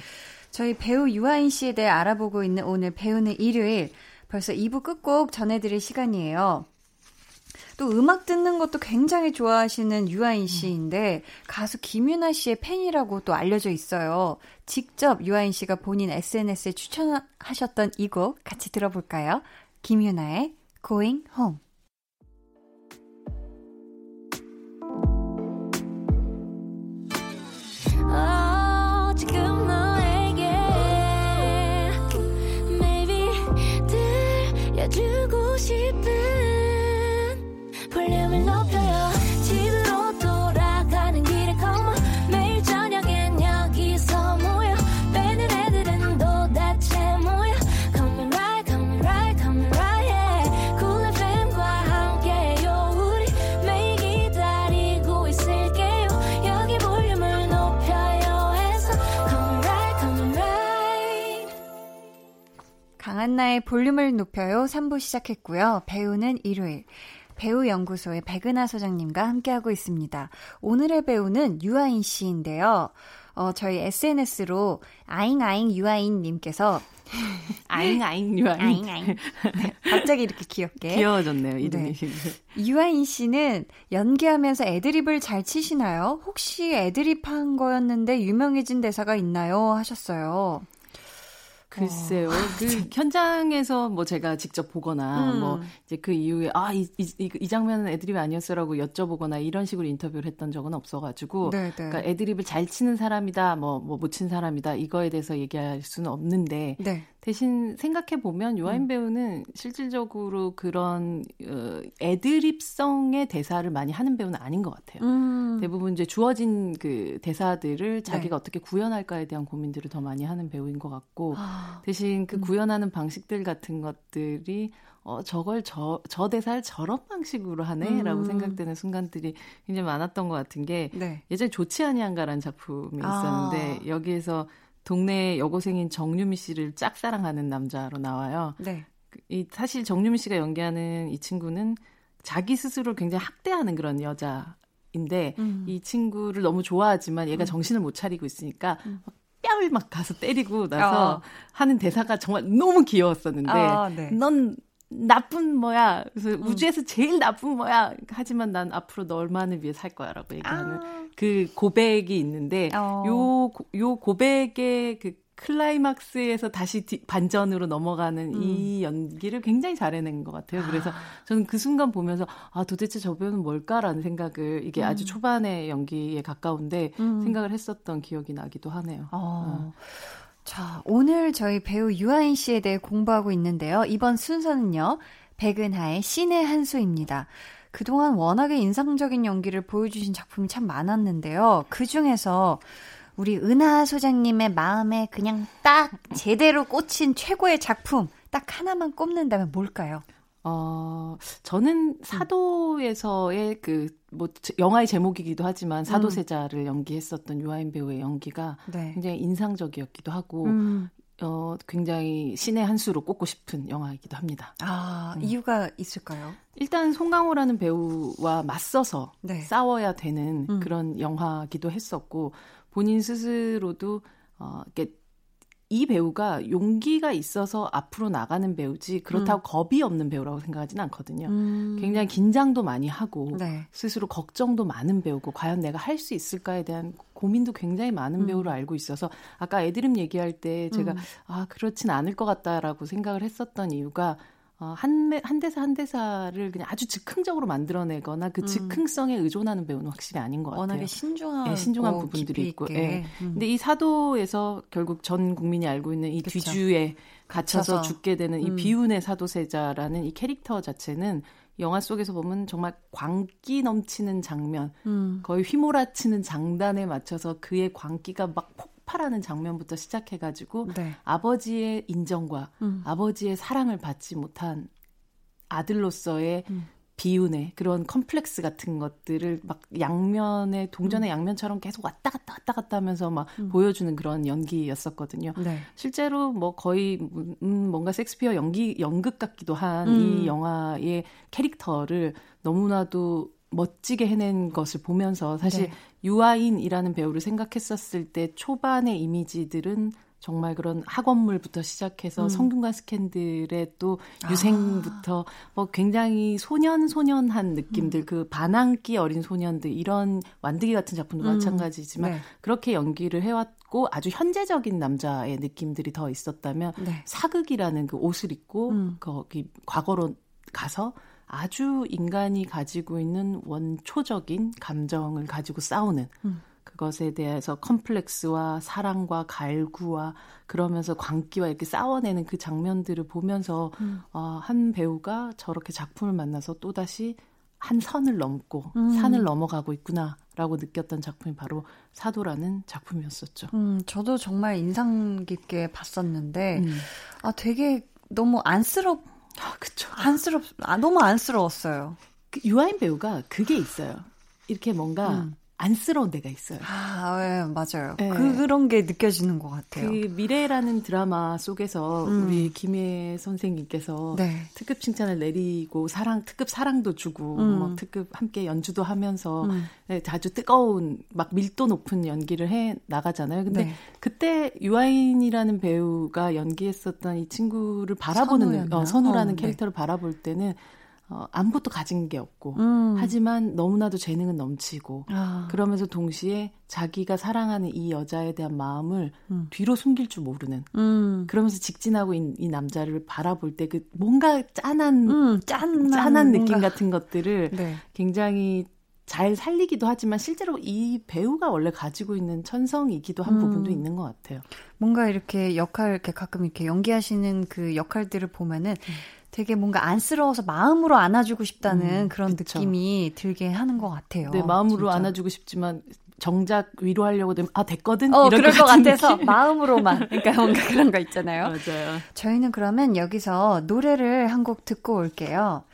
저희 배우 유아인 씨에 대해 알아보고 있는 오늘 배우는 일요일 벌써 2부 끝곡 전해드릴 시간이에요. 또 음악 듣는 것도 굉장히 좋아하시는 유아인 씨인데 가수 김윤아 씨의 팬이라고 또 알려져 있어요. 직접 유아인 씨가 본인 SNS에 추천하셨던 이 곡 같이 들어볼까요? 김윤아의 Going Home. 강한나의 볼륨을 높여요 3부 시작했고요. 배우는 일요일. 배우연구소의 백은하 소장님과 함께하고 있습니다. 오늘의 배우는 유아인 씨인데요. 어, 저희 SNS로 아잉아잉 유아인님께서 아잉아잉 유아인. 아잉아잉. 네, 갑자기 이렇게 귀엽게. 귀여워졌네요, 이름이. 네. 유아인 씨는 연기하면서 애드립을 잘 치시나요? 혹시 애드립 한 거였는데 유명해진 대사가 있나요? 하셨어요. 글쎄요. 어. 그 현장에서 뭐 제가 직접 보거나 음. 뭐 이제 그 이후에 아, 이, 이, 이 장면은 애드립이 아니었어라고 여쭤보거나 이런 식으로 인터뷰를 했던 적은 없어가지고. 네, 네. 그러니까 애드립을 잘 치는 사람이다, 뭐, 뭐 못 친 사람이다, 이거에 대해서 얘기할 수는 없는데. 네. 대신 생각해 보면 유아인 음. 배우는 실질적으로 그런 어, 애드립성의 대사를 많이 하는 배우는 아닌 것 같아요. 음. 대부분 이제 주어진 그 대사들을 자기가 네. 어떻게 구현할까에 대한 고민들을 더 많이 하는 배우인 것 같고 아. 대신 그 음. 구현하는 방식들 같은 것들이 어, 저걸 저, 저 대사를 저런 방식으로 하네? 라고 음. 생각되는 순간들이 굉장히 많았던 것 같은 게 네. 예전에 좋지 아니한가라는 작품이 있었는데 아. 여기에서 동네 여고생인 정유미 씨를 짝사랑하는 남자로 나와요. 네. 그, 이 사실 정유미 씨가 연기하는 이 친구는 자기 스스로 굉장히 학대하는 그런 여자인데 음. 이 친구를 너무 좋아하지만 얘가 음. 정신을 못 차리고 있으니까 음. 뺨을 막 가서 때리고 나서 어. 하는 대사가 정말 너무 귀여웠었는데 어, 네. 넌 나쁜 뭐야. 그래서 음. 우주에서 제일 나쁜 뭐야. 하지만 난 앞으로 너만을 위해 살 거야라고 얘기하는 아. 그 고백이 있는데 어. 요, 요 고백의 그 클라이막스에서 다시 디, 반전으로 넘어가는 음. 이 연기를 굉장히 잘해낸 것 같아요. 그래서 아. 저는 그 순간 보면서 아 도대체 저 배우는 뭘까라는 생각을 이게 음. 아주 초반의 연기에 가까운데 음. 생각을 했었던 기억이 나기도 하네요. 어. 어. 자, 오늘 저희 배우 유아인 씨에 대해 공부하고 있는데요. 이번 순서는요. 백은하의 신의 한 수입니다. 그동안 워낙에 인상적인 연기를 보여주신 작품이 참 많았는데요. 그 중에서 우리 은하 소장님의 마음에 그냥 딱 제대로 꽂힌 최고의 작품 딱 하나만 꼽는다면 뭘까요? 어, 저는 사도에서의 그, 뭐, 영화의 제목이기도 하지만 사도세자를 음. 연기했었던 유아인 배우의 연기가 네. 굉장히 인상적이었기도 하고, 음. 어, 굉장히 신의 한 수로 꼽고 싶은 영화이기도 합니다. 아, 음. 이유가 있을까요? 일단 송강호라는 배우와 맞서서 네. 싸워야 되는 음. 그런 영화기도 했었고, 본인 스스로도, 어, 이렇게 이 배우가 용기가 있어서 앞으로 나가는 배우지 그렇다고 음. 겁이 없는 배우라고 생각하지는 않거든요. 음. 굉장히 긴장도 많이 하고 네. 스스로 걱정도 많은 배우고 과연 내가 할 수 있을까에 대한 고민도 굉장히 많은 음. 배우로 알고 있어서 아까 애드립 얘기할 때 제가 음. 아 그렇진 않을 것 같다라고 생각을 했었던 이유가 어, 한, 한 대사 한 대사를 그냥 아주 즉흥적으로 만들어내거나 그 음. 즉흥성에 의존하는 배우는 확실히 아닌 것 같아요. 워낙에 신중한, 네, 신중한 부분들이 있고. 예. 음. 근데 이 사도에서 결국 전 국민이 알고 있는 이 그쵸. 뒤주에 갇혀서, 갇혀서, 죽게 되는 이 음. 비운의 사도세자라는 이 캐릭터 자체는 영화 속에서 보면 정말 광기 넘치는 장면, 음. 거의 휘몰아치는 장단에 맞춰서 그의 광기가 막 폭 발하는 장면부터 시작해가지고 네. 아버지의 인정과 음. 아버지의 사랑을 받지 못한 아들로서의 음. 비운의 그런 컴플렉스 같은 것들을 막 양면에 동전의 음. 양면처럼 계속 왔다 갔다 왔다 갔다 하면서 막 음. 보여주는 그런 연기였었거든요. 네. 실제로 뭐 거의 음, 뭔가 섹스피어 연기 연극 같기도 한이 음. 영화의 캐릭터를 너무나도 멋지게 해낸 것을 보면서 사실 네. 유아인이라는 배우를 생각했었을 때 초반의 이미지들은 정말 그런 학원물부터 시작해서 음. 성균관 스캔들의 또 아. 유생부터 아. 뭐 굉장히 소년 소년한 느낌들 음. 그 반항기 어린 소년들 이런 완득이 같은 작품도 음. 마찬가지지만 네. 그렇게 연기를 해왔고 아주 현재적인 남자의 느낌들이 더 있었다면 네. 사극이라는 그 옷을 입고 음. 거기 과거로 가서 아주 인간이 가지고 있는 원초적인 감정을 가지고 싸우는 음. 그것에 대해서 컴플렉스와 사랑과 갈구와 그러면서 광기와 이렇게 싸워내는 그 장면들을 보면서 음. 어, 한 배우가 저렇게 작품을 만나서 또다시 한 선을 넘고 음. 산을 넘어가고 있구나라고 느꼈던 작품이 바로 사도라는 작품이었었죠. 음, 저도 정말 인상 깊게 봤었는데 음. 아 되게 너무 안쓰럽 아, 그쵸. 안쓰럽, 아, 너무 안쓰러웠어요. 그 유아인 배우가 그게 있어요. 이렇게 뭔가 음. 안쓰러운 데가 있어요. 아, 네, 맞아요. 네. 그런 게 느껴지는 것 같아요. 그 미래라는 드라마 속에서 음. 우리 김혜 선생님께서 네. 특급 칭찬을 내리고 사랑 특급 사랑도 주고 음. 막 특급 함께 연주도 하면서 음. 네, 아주 뜨거운 막 밀도 높은 연기를 해 나가잖아요. 근데 네. 그때 유아인이라는 배우가 연기했었던 이 친구를 바라보는 어, 선우라는 어, 네. 캐릭터를 바라볼 때는 어, 아무것도 가진 게 없고 음. 하지만 너무나도 재능은 넘치고 아. 그러면서 동시에 자기가 사랑하는 이 여자에 대한 마음을 음. 뒤로 숨길 줄 모르는 음. 그러면서 직진하고 이, 이 남자를 바라볼 때 그 뭔가 짠한 음, 짠한, 짠한 느낌 뭔가. 같은 것들을 네. 굉장히 잘 살리기도 하지만 실제로 이 배우가 원래 가지고 있는 천성이기도 한 음. 부분도 있는 것 같아요. 뭔가 이렇게 역할 이렇게 가끔 이렇게 연기하시는 그 역할들을 보면은 음. 되게 뭔가 안쓰러워서 마음으로 안아주고 싶다는 음, 그런 그쵸. 느낌이 들게 하는 것 같아요. 네, 마음으로 진짜. 안아주고 싶지만 정작 위로하려고 되면 아 됐거든 어, 이럴 것, 것 같아서 마음으로만 그러니까 뭔가 그런 거 있잖아요. 맞아요. 저희는 그러면 여기서 노래를 한 곡 듣고 올게요.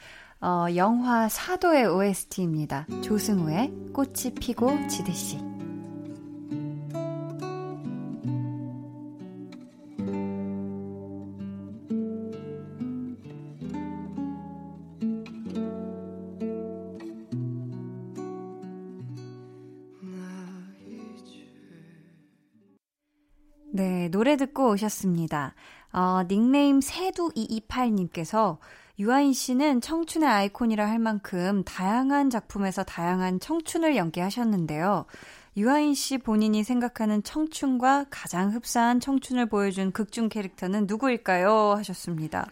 어, 영화 사도의 OST입니다. 조승우의 꽃이 피고 지듯이. 노래 듣고 오셨습니다. 어, 닉네임 세두228님께서 유아인 씨는 청춘의 아이콘이라 할 만큼 다양한 작품에서 다양한 청춘을 연기하셨는데요. 유아인 씨 본인이 생각하는 청춘과 가장 흡사한 청춘을 보여준 극중 캐릭터는 누구일까요? 하셨습니다.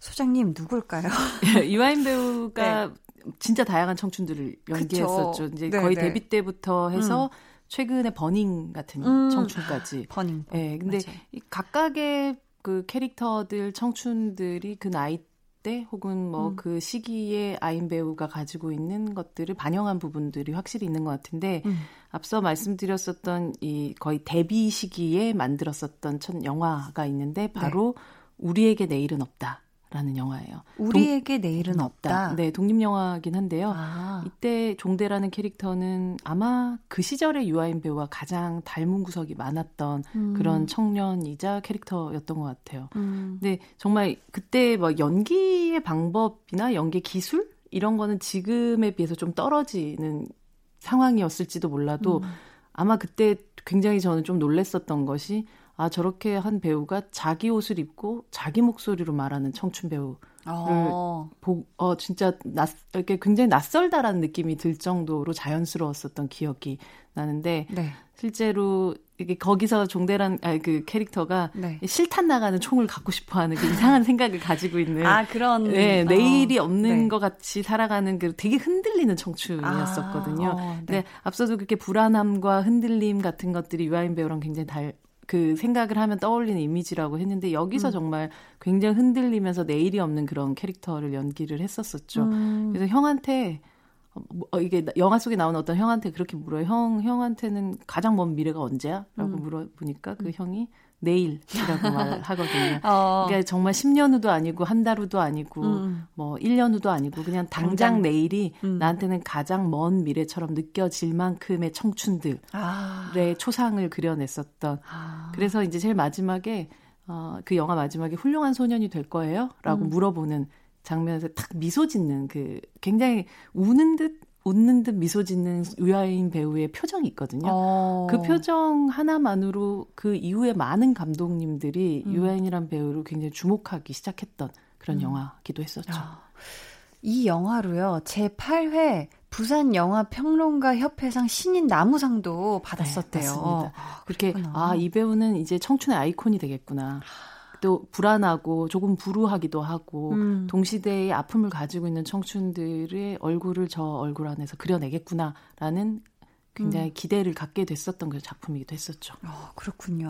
소장님 누굴까요? 유아인 배우가 네. 진짜 다양한 청춘들을 연기했었죠. 그쵸. 이제 네, 거의 네. 데뷔 때부터 해서 음. 최근에 버닝 같은 음, 청춘까지. 버닝. 예. 네, 근데 이 각각의 그 캐릭터들 청춘들이 그 나이 때 혹은 뭐그 음. 시기에 아인 배우가 가지고 있는 것들을 반영한 부분들이 확실히 있는 것 같은데 음. 앞서 말씀드렸었던 이 거의 데뷔 시기에 만들었었던 첫 영화가 있는데 바로 네. 우리에게 내일은 없다. 라는 영화예요. 우리에게 동, 내일은 없다. 네, 독립 영화긴 한데요. 아. 이때 종대라는 캐릭터는 아마 그 시절의 유아인 배우와 가장 닮은 구석이 많았던 음. 그런 청년이자 캐릭터였던 것 같아요. 음. 근데 정말 그때 뭐 연기의 방법이나 연기 기술 이런 거는 지금에 비해서 좀 떨어지는 상황이었을지도 몰라도 음. 아마 그때 굉장히 저는 좀 놀랬었던 것이 아 저렇게 한 배우가 자기 옷을 입고 자기 목소리로 말하는 청춘 배우. 어. 보, 어, 진짜 낯, 이렇게 굉장히 낯설다라는 느낌이 들 정도로 자연스러웠었던 기억이 나는데, 네. 실제로 이게 거기서 종대란 아니 그 캐릭터가 네. 실탄 나가는 총을 갖고 싶어하는 그 이상한 생각을 가지고 있는 아 그런 네 내일이 어, 없는 네. 것 같이 살아가는 그 되게 흔들리는 청춘이었었거든요. 아, 어, 네. 근데 앞서도 그렇게 불안함과 흔들림 같은 것들이 유아인 배우랑 굉장히 달, 그 생각을 하면 떠올리는 이미지라고 했는데 여기서 음. 정말 굉장히 흔들리면서 내일이 없는 그런 캐릭터를 연기를 했었었죠. 음. 그래서 형한테 뭐, 어, 이게 영화 속에 나오는 어떤 형한테 그렇게 물어요. 형, 형한테는 가장 먼 미래가 언제야? 라고 음. 물어보니까 그 음. 형이 내일이라고 말하거든요. 어. 그러니까 정말 10년 후도 아니고 한 달 후도 아니고 음. 뭐 1년 후도 아니고 그냥 당장, 당장. 내일이 음. 나한테는 가장 먼 미래처럼 느껴질 만큼의 청춘들의 아. 초상을 그려냈었던. 아. 그래서 이제 제일 마지막에 어, 그 영화 마지막에 훌륭한 소년이 될 거예요? 라고 음. 물어보는 장면에서 탁 미소 짓는 그 굉장히 우는 듯 웃는 듯 미소 짓는 유아인 배우의 표정이 있거든요. 어. 그 표정 하나만으로 그 이후에 많은 감독님들이 음. 유아인이란 배우를 굉장히 주목하기 시작했던 그런 음. 영화기도 했었죠. 야. 이 영화로요. 제8회 부산 영화 평론가 협회상 신인 나무상도 받았었대요. 네, 아, 그렇게 아, 이 배우는 이제 청춘의 아이콘이 되겠구나. 또 불안하고 조금 불우하기도 하고 음. 동시대의 아픔을 가지고 있는 청춘들의 얼굴을 저 얼굴 안에서 그려내겠구나라는 굉장히 음. 기대를 갖게 됐었던 그 작품이기도 했었죠. 어, 그렇군요.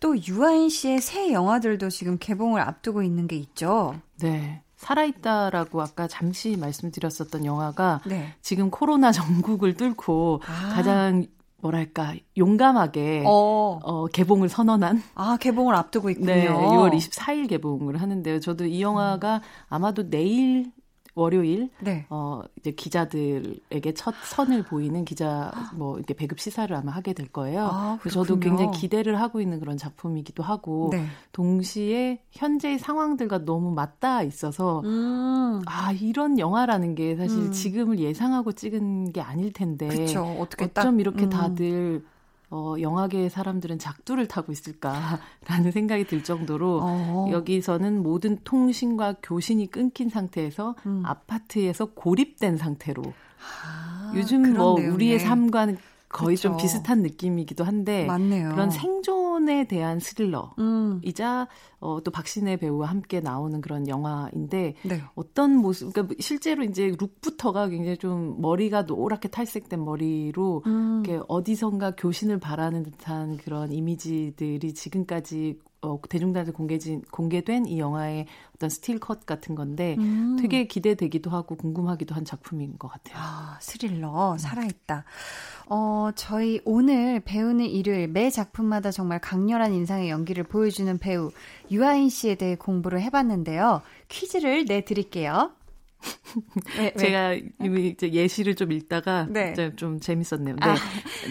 또 유아인 씨의 새 영화들도 지금 개봉을 앞두고 있는 게 있죠. 네. 살아있다라고 아까 잠시 말씀드렸었던 영화가 네. 지금 코로나 전국을 뚫고 아. 가장 뭐랄까 용감하게 어. 어. 개봉을 선언한 아 개봉을 앞두고 있군요. 네, 6월 24일 개봉을 하는데요. 저도 이 영화가 음. 아마도 내일 월요일 네. 어 이제 기자들에게 첫 선을 보이는 기자 뭐 이렇게 배급 시사를 아마 하게 될 거예요. 아, 그래서 저도 굉장히 기대를 하고 있는 그런 작품이기도 하고 네. 동시에 현재의 상황들과 너무 맞닿아 있어서 음. 아 이런 영화라는 게 사실 음. 지금을 예상하고 찍은 게 아닐 텐데 그쵸, 어떻게 어쩜 딱, 이렇게 음. 다들 어, 영화계 사람들은 작두를 타고 있을까라는 생각이 들 정도로 어. 여기서는 모든 통신과 교신이 끊긴 상태에서 음. 아파트에서 고립된 상태로 아, 요즘 뭐 내용이네. 우리의 삶과는 거의 그쵸. 좀 비슷한 느낌이기도 한데 맞네요. 그런 생존에 대한 스릴러이자 음. 어, 또 박신혜 배우와 함께 나오는 그런 영화인데 네. 어떤 모습 그러니까 실제로 이제 look부터가 굉장히 좀 머리가 노랗게 탈색된 머리로 음. 이렇게 어디선가 교신을 바라는 듯한 그런 이미지들이 지금까지 어, 대중들한테 공개진, 공개된 이 영화의 어떤 스틸 컷 같은 건데 음. 되게 기대되기도 하고 궁금하기도 한 작품인 것 같아요. 아, 스릴러, 음. 살아있다. 어, 저희 오늘 배우는 일요일 매 작품마다 정말 강렬한 인상의 연기를 보여주는 배우 유아인 씨에 대해 공부를 해봤는데요. 퀴즈를 내드릴게요. 네, 제가 이미 이제 예시를 좀 읽다가 네. 좀 재밌었네요. 네, 아.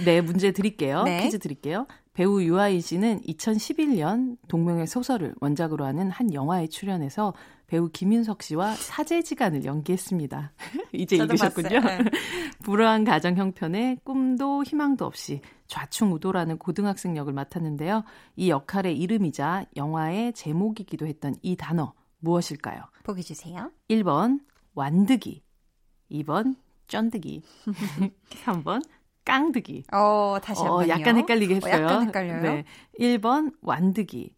네 문제 드릴게요. 네. 퀴즈 드릴게요. 배우 유아인 씨는 2011년 동명의 소설을 원작으로 하는 한 영화에 출연해서 배우 김윤석 씨와 사제지간을 연기했습니다. 이제 읽으셨군요. 네. 불우한 가정 형편에 꿈도 희망도 없이 좌충우돌하는 고등학생 역을 맡았는데요. 이 역할의 이름이자 영화의 제목이기도 했던 이 단어 무엇일까요? 보기 주세요. 1번 완득이, 2번 쫀득이, 3번 깡득이. 어, 다시 한 번. 어, 약간 헷갈리게 했어요. 어, 약간 헷갈려요. 네. 1번 완득이,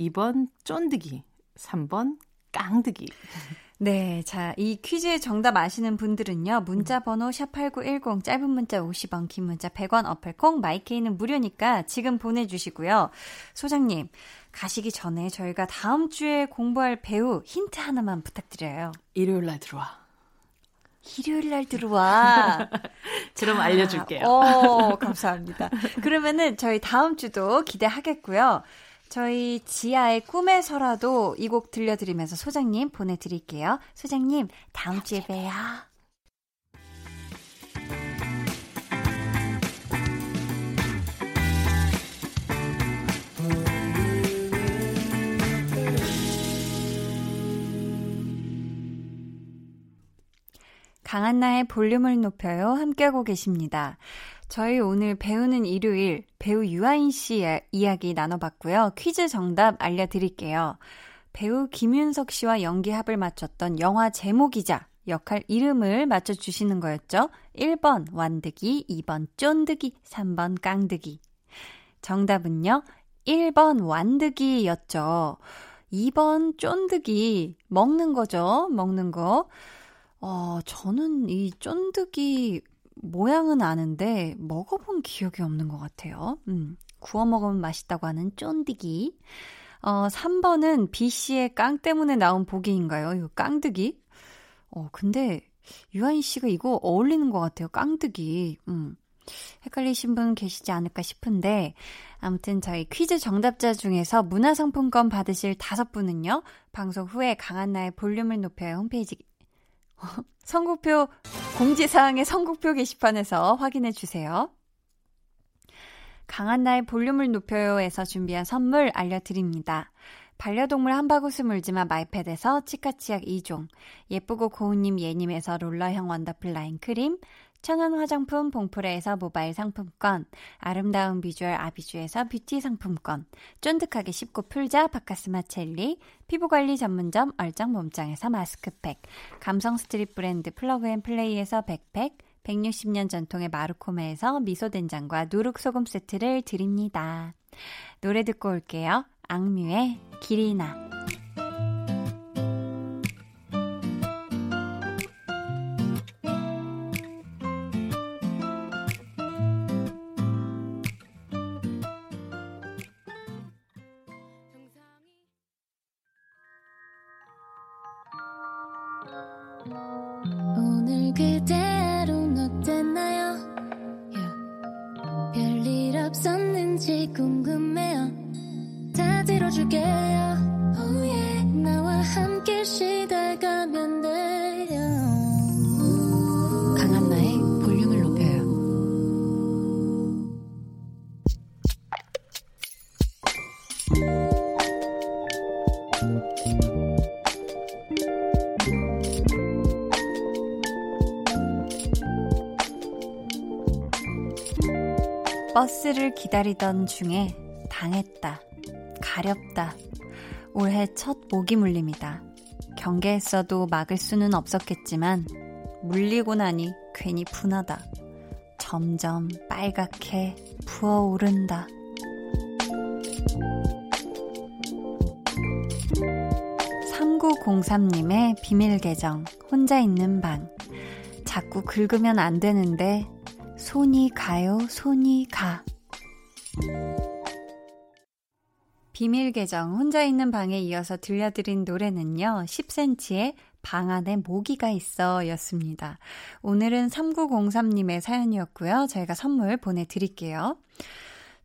2번 쫀득이, 3번 깡득이. 네, 자, 이 퀴즈의 정답 아시는 분들은요, 문자 번호 샵8910, 짧은 문자 50원, 긴 문자 100원, 어플콩, 마이케이는 무료니까 지금 보내주시고요. 소장님, 가시기 전에 저희가 다음 주에 공부할 배우 힌트 하나만 부탁드려요. 일요일 날 들어와. 일요일 날 들어와. 그럼 알려줄게요. 어, 감사합니다. 그러면은 저희 다음 주도 기대하겠고요. 저희 지아의 꿈에서라도 이 곡 들려드리면서 소장님 보내드릴게요. 소장님, 다음 주에 봬요. 강한나의 볼륨을 높여요. 함께하고 계십니다. 저희 오늘 배우는 일요일 배우 유아인 씨 이야기 나눠봤고요. 퀴즈 정답 알려드릴게요. 배우 김윤석 씨와 연기 합을 맞췄던 영화 제목이자 역할 이름을 맞춰주시는 거였죠. 1번 완득이, 2번 쫀득이, 3번 깡득이. 정답은요, 1번 완득이였죠. 2번 쫀득이, 먹는 거죠. 먹는 거. 어, 저는 이 쫀득이 모양은 아는데 먹어본 기억이 없는 것 같아요. 음, 구워 먹으면 맛있다고 하는 쫀득이. 어, 3번은 B씨의 깡 때문에 나온 보기인가요? 이거 깡득이? 어, 근데 유아인 씨가 이거 어울리는 것 같아요. 깡득이. 음. 헷갈리신 분 계시지 않을까 싶은데, 아무튼 저희 퀴즈 정답자 중에서 문화상품권 받으실 다섯 분은요, 방송 후에 강한나의 볼륨을 높여요 홈페이지 선곡표 공지사항의 선곡표 게시판에서 확인해 주세요. 강한나의 볼륨을 높여요에서 준비한 선물 알려드립니다. 반려동물 한바구스 물지마 마이패드에서 치카치약 2종, 예쁘고 고운님 예님에서 롤러형 원더풀 라인 크림, 천연 화장품 봉프레에서 모바일 상품권, 아름다운 비주얼 아비주에서 뷰티 상품권, 쫀득하게 씹고 풀자 박카스맛 젤리, 피부관리 전문점 얼짱 몸짱에서 마스크팩, 감성 스트릿 브랜드 플러그앤플레이에서 백팩, 160년 전통의 마루코메에서 미소된장과 누룩소금 세트를 드립니다. 노래 듣고 올게요. 악뮤의 길이나. 버스를 기다리던 중에 당했다. 가렵다. 올해 첫 모기 물림이다. 경계했어도 막을 수는 없었겠지만 물리고 나니 괜히 분하다. 점점 빨갛게 부어오른다. 3903님의 비밀 계정, 혼자 있는 방. 자꾸 긁으면 안 되는데 손이 가요, 손이 가. 비밀 계정 혼자 있는 방에 이어서 들려드린 노래는요. 10cm의 방 안에 모기가 있어 였습니다. 오늘은 3903님의 사연이었고요. 저희가 선물 보내드릴게요.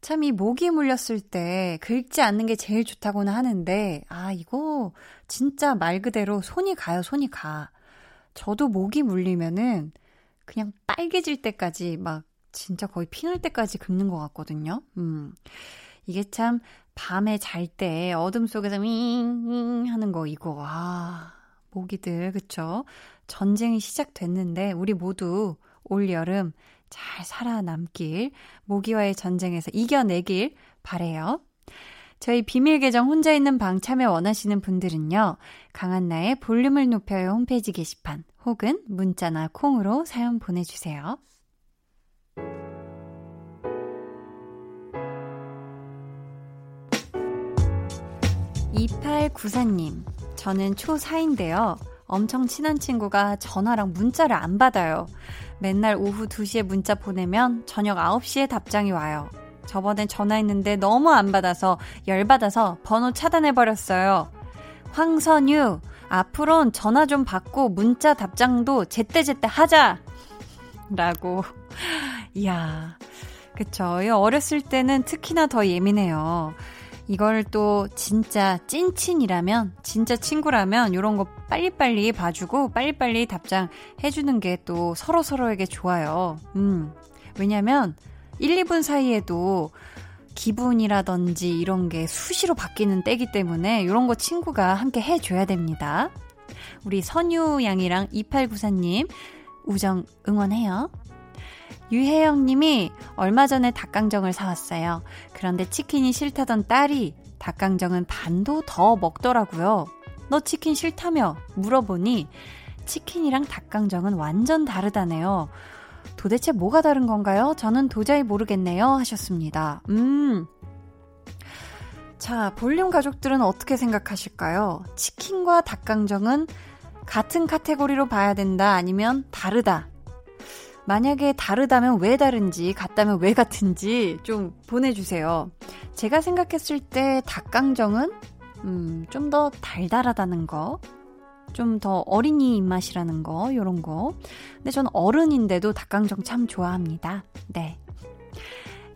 참 이 모기 물렸을 때 긁지 않는 게 제일 좋다고는 하는데 아 이거 진짜 말 그대로 손이 가요 손이 가. 저도 모기 물리면은 그냥 빨개질 때까지 막 진짜 거의 피날 때까지 긁는 것 같거든요. 음. 이게 참 밤에 잘 때 어둠 속에서 윙윙 하는 거 이거 아 모기들 그쵸? 전쟁이 시작됐는데 우리 모두 올 여름 잘 살아남길 모기와의 전쟁에서 이겨내길 바래요. 저희 비밀 계정 혼자 있는 방 참여 원하시는 분들은요. 강한나의 볼륨을 높여요 홈페이지 게시판 혹은 문자나 콩으로 사연 보내주세요. 2894님, 저는 초4인데요. 엄청 친한 친구가 전화랑 문자를 안 받아요. 맨날 오후 2시에 문자 보내면 저녁 9시에 답장이 와요. 저번엔 전화했는데 너무 안 받아서 열받아서 번호 차단해버렸어요. 황선유, 앞으론 전화 좀 받고 문자 답장도 제때제때 하자! 라고. 이야. 그쵸. 어렸을 때는 특히나 더 예민해요. 이걸 또 진짜 찐친이라면, 진짜 친구라면 이런 거 빨리빨리 봐주고 빨리빨리 답장 해주는 게 또 서로서로에게 좋아요. 음. 왜냐면 1, 2분 사이에도 기분이라든지 이런 게 수시로 바뀌는 때기 때문에 이런 거 친구가 함께 해줘야 됩니다. 우리 선유 양이랑 2894님 우정 응원해요. 유혜영 님이 얼마 전에 닭강정을 사왔어요. 그런데 치킨이 싫다던 딸이 닭강정은 반도 더 먹더라고요. 너 치킨 싫다며 물어보니 치킨이랑 닭강정은 완전 다르다네요. 도대체 뭐가 다른 건가요? 저는 도저히 모르겠네요. 하셨습니다. 음. 자, 볼륨 가족들은 어떻게 생각하실까요? 치킨과 닭강정은 같은 카테고리로 봐야 된다, 아니면 다르다. 만약에 다르다면 왜 다른지, 같다면 왜 같은지 좀 보내주세요. 제가 생각했을 때 닭강정은, 음, 좀 더 달달하다는 거, 좀 더 어린이 입맛이라는 거, 요런 거. 근데 전 어른인데도 닭강정 참 좋아합니다. 네.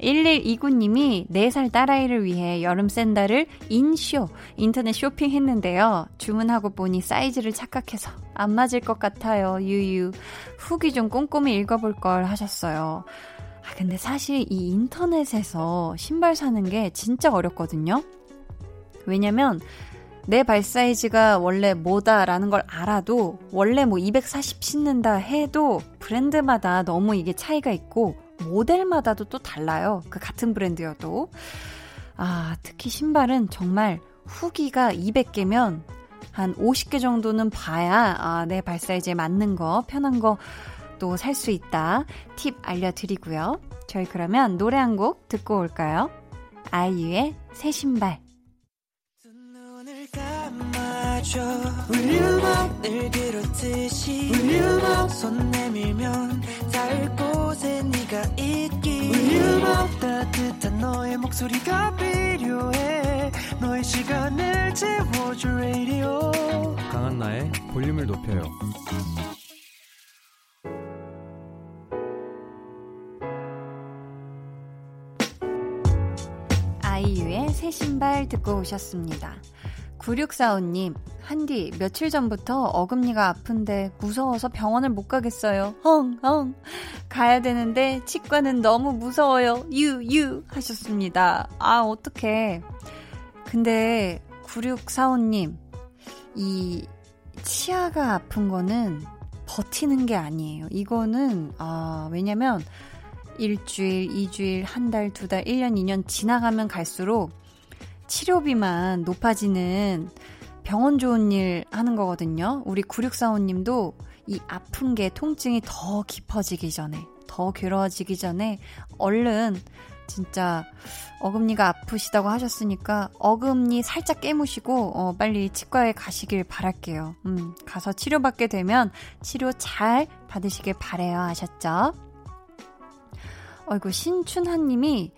1129님이 4살 딸아이를 위해 여름 샌들을 인쇼, 인터넷 쇼핑했는데요. 주문하고 보니 사이즈를 착각해서 안 맞을 것 같아요. 유유. 후기 좀 꼼꼼히 읽어볼 걸 하셨어요. 아, 근데 사실 이 인터넷에서 신발 사는 게 진짜 어렵거든요. 왜냐면 내 발 사이즈가 원래 뭐다라는 걸 알아도 원래 뭐 240 신는다 해도 브랜드마다 너무 이게 차이가 있고 모델마다도 또 달라요. 그 같은 브랜드여도. 아, 특히 신발은 정말 후기가 200개면 한 50개 정도는 봐야 아, 내 발 사이즈에 맞는 거, 편한 거 또 살 수 있다. 팁 알려드리고요. 저희 그러면 노래 한 곡 듣고 올까요? 아이유의 새 신발. Will 늘 그렇듯이. Will 손 내밀면 닿을 곳에 네가 있기. Will 따뜻한 너의 목소리가 필요해. 너의 시간을 채워줄 radio. 강한나의 볼륨을 높여요. 아이유의 새 신발 듣고 오셨습니다. 9645님, 한디, 며칠 전부터 어금니가 아픈데 무서워서 병원을 못 가겠어요. 헝, 헝. 가야 되는데 치과는 너무 무서워요. 유, 유. 하셨습니다. 아, 어떡해. 근데 9645님, 이 치아가 아픈 거는 버티는 게 아니에요. 이거는, 아, 왜냐면 일주일, 이주일, 한 달, 두 달, 1년, 2년 지나가면 갈수록 치료비만 높아지는 병원 좋은 일 하는 거거든요. 우리 9645님도 이 아픈 게 통증이 더 깊어지기 전에, 더 괴로워지기 전에 얼른 진짜 어금니가 아프시다고 하셨으니까 어금니 살짝 깨무시고 어, 빨리 치과에 가시길 바랄게요. 음, 가서 치료받게 되면 치료 잘 받으시길 바래요. 아셨죠? 어이구 신춘하님이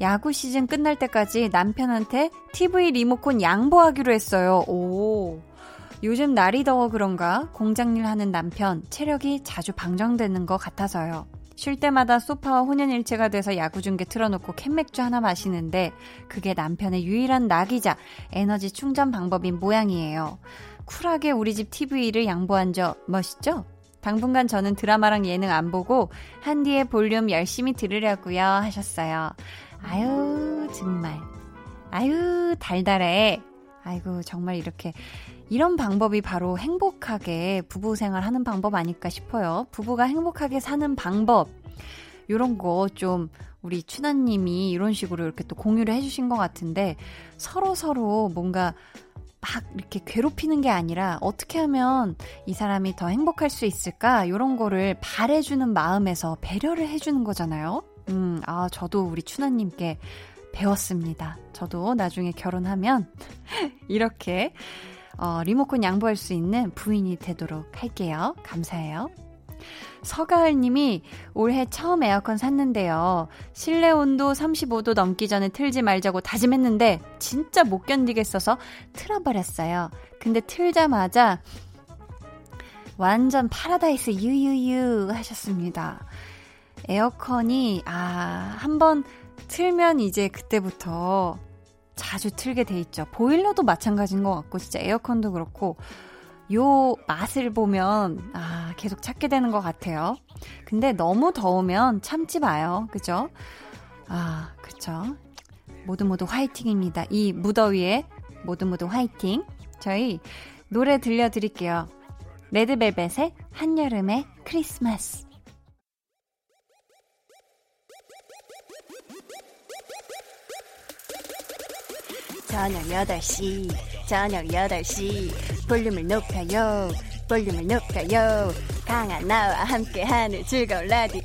야구 시즌 끝날 때까지 남편한테 TV 리모컨 양보하기로 했어요. 오. 요즘 날이 더워 그런가 공장일 하는 남편 체력이 자주 방정되는 것 같아서요. 쉴 때마다 소파와 혼연일체가 돼서 야구 중계 틀어놓고 캔맥주 하나 마시는데 그게 남편의 유일한 낙이자 에너지 충전 방법인 모양이에요. 쿨하게 우리 집 TV를 양보한 적 멋있죠? 당분간 저는 드라마랑 예능 안 보고 한디의 볼륨 열심히 들으려고요 하셨어요. 아유, 정말. 아유, 달달해. 아이고, 정말 이렇게. 이런 방법이 바로 행복하게 부부 생활 하는 방법 아닐까 싶어요. 부부가 행복하게 사는 방법. 요런 거 좀 우리 추나님이 이런 식으로 이렇게 또 공유를 해주신 것 같은데 서로 서로 뭔가 막 이렇게 괴롭히는 게 아니라 어떻게 하면 이 사람이 더 행복할 수 있을까? 이런 거를 바래주는 마음에서 배려를 해주는 거잖아요. 음, 아, 저도 우리 추나님께 배웠습니다. 저도 나중에 결혼하면 이렇게 어, 리모컨 양보할 수 있는 부인이 되도록 할게요. 감사해요. 서가을 님이 올해 처음 에어컨 샀는데요. 실내 온도 35도 넘기 전에 틀지 말자고 다짐했는데 진짜 못 견디겠어서 틀어버렸어요. 근데 틀자마자 완전 파라다이스 유유유 하셨습니다. 에어컨이, 아, 한번 틀면 이제 그때부터 자주 틀게 돼 있죠. 보일러도 마찬가지인 것 같고, 진짜 에어컨도 그렇고, 요 맛을 보면, 아, 계속 찾게 되는 것 같아요. 근데 너무 더우면 참지 마요. 그죠? 아, 그쵸. 모두 모두 화이팅입니다. 이 무더위에 모두 모두 화이팅. 저희 노래 들려드릴게요. 레드벨벳의 한여름의 크리스마스. 저녁 8시 저녁 8시. 볼륨을 높여요 볼륨을 높여요. 강한 나와 함께하는 즐거운 라디오.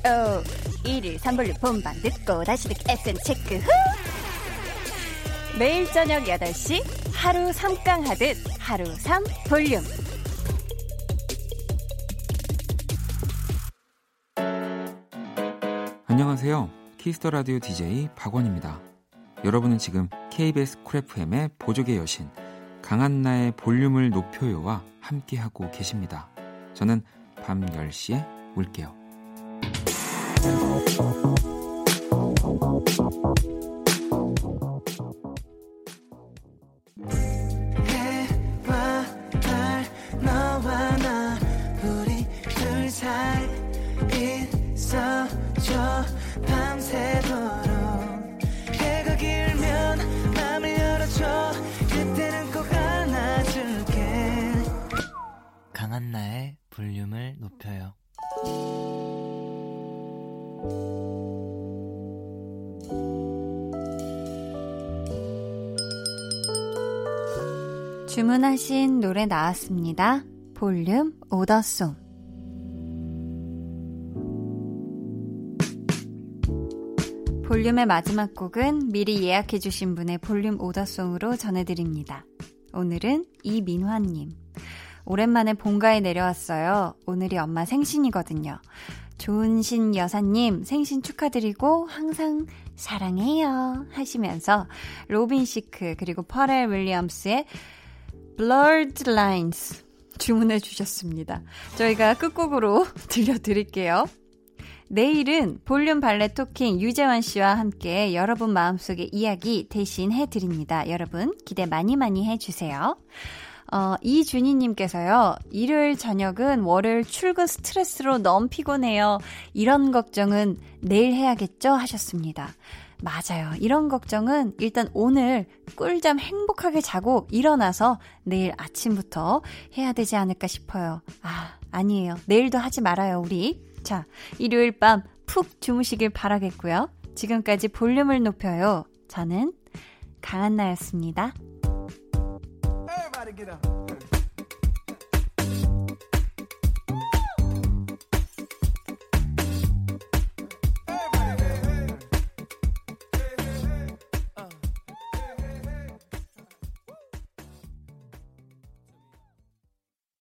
1일 3볼륨 본방 듣고 다시 듣기 FM 체크 후! 매일 저녁 8시 하루 3강 하듯 하루 3 볼륨. 안녕하세요. 키스 더 라디오 DJ 박원입니다. 여러분은 지금 KBS 쿨 FM의 보조개 여신 강한나의 볼륨을 높여요와 함께하고 계십니다. 저는 밤 10시에 올게요. 강한나의 주문하신 노래 나왔습니다. 볼륨 오더송. 볼륨의 마지막 곡은 미리 예약해주신 분의 볼륨 오더송으로 전해드립니다. 오늘은 이민화님. 오랜만에 본가에 내려왔어요. 오늘이 엄마 생신이거든요. 좋은신 여사님 생신 축하드리고 항상 사랑해요 하시면서 로빈 시크 그리고 퍼렐 윌리엄스의 Blurred Lines 주문해 주셨습니다. 저희가 끝곡으로 들려드릴게요. 내일은 볼륨 발레 토킹 유재환 씨와 함께 여러분 마음속의 이야기 대신 해드립니다. 여러분 기대 많이 많이 해주세요. 어, 이준희님께서요, 일요일 저녁은 월요일 출근 스트레스로 너무 피곤해요. 이런 걱정은 내일 해야겠죠? 하셨습니다. 맞아요. 이런 걱정은 일단 오늘 꿀잠 행복하게 자고 일어나서 내일 아침부터 해야 되지 않을까 싶어요. 아, 아니에요. 내일도 하지 말아요, 우리. 자, 일요일 밤 푹 주무시길 바라겠고요. 지금까지 볼륨을 높여요. 저는 강한나였습니다.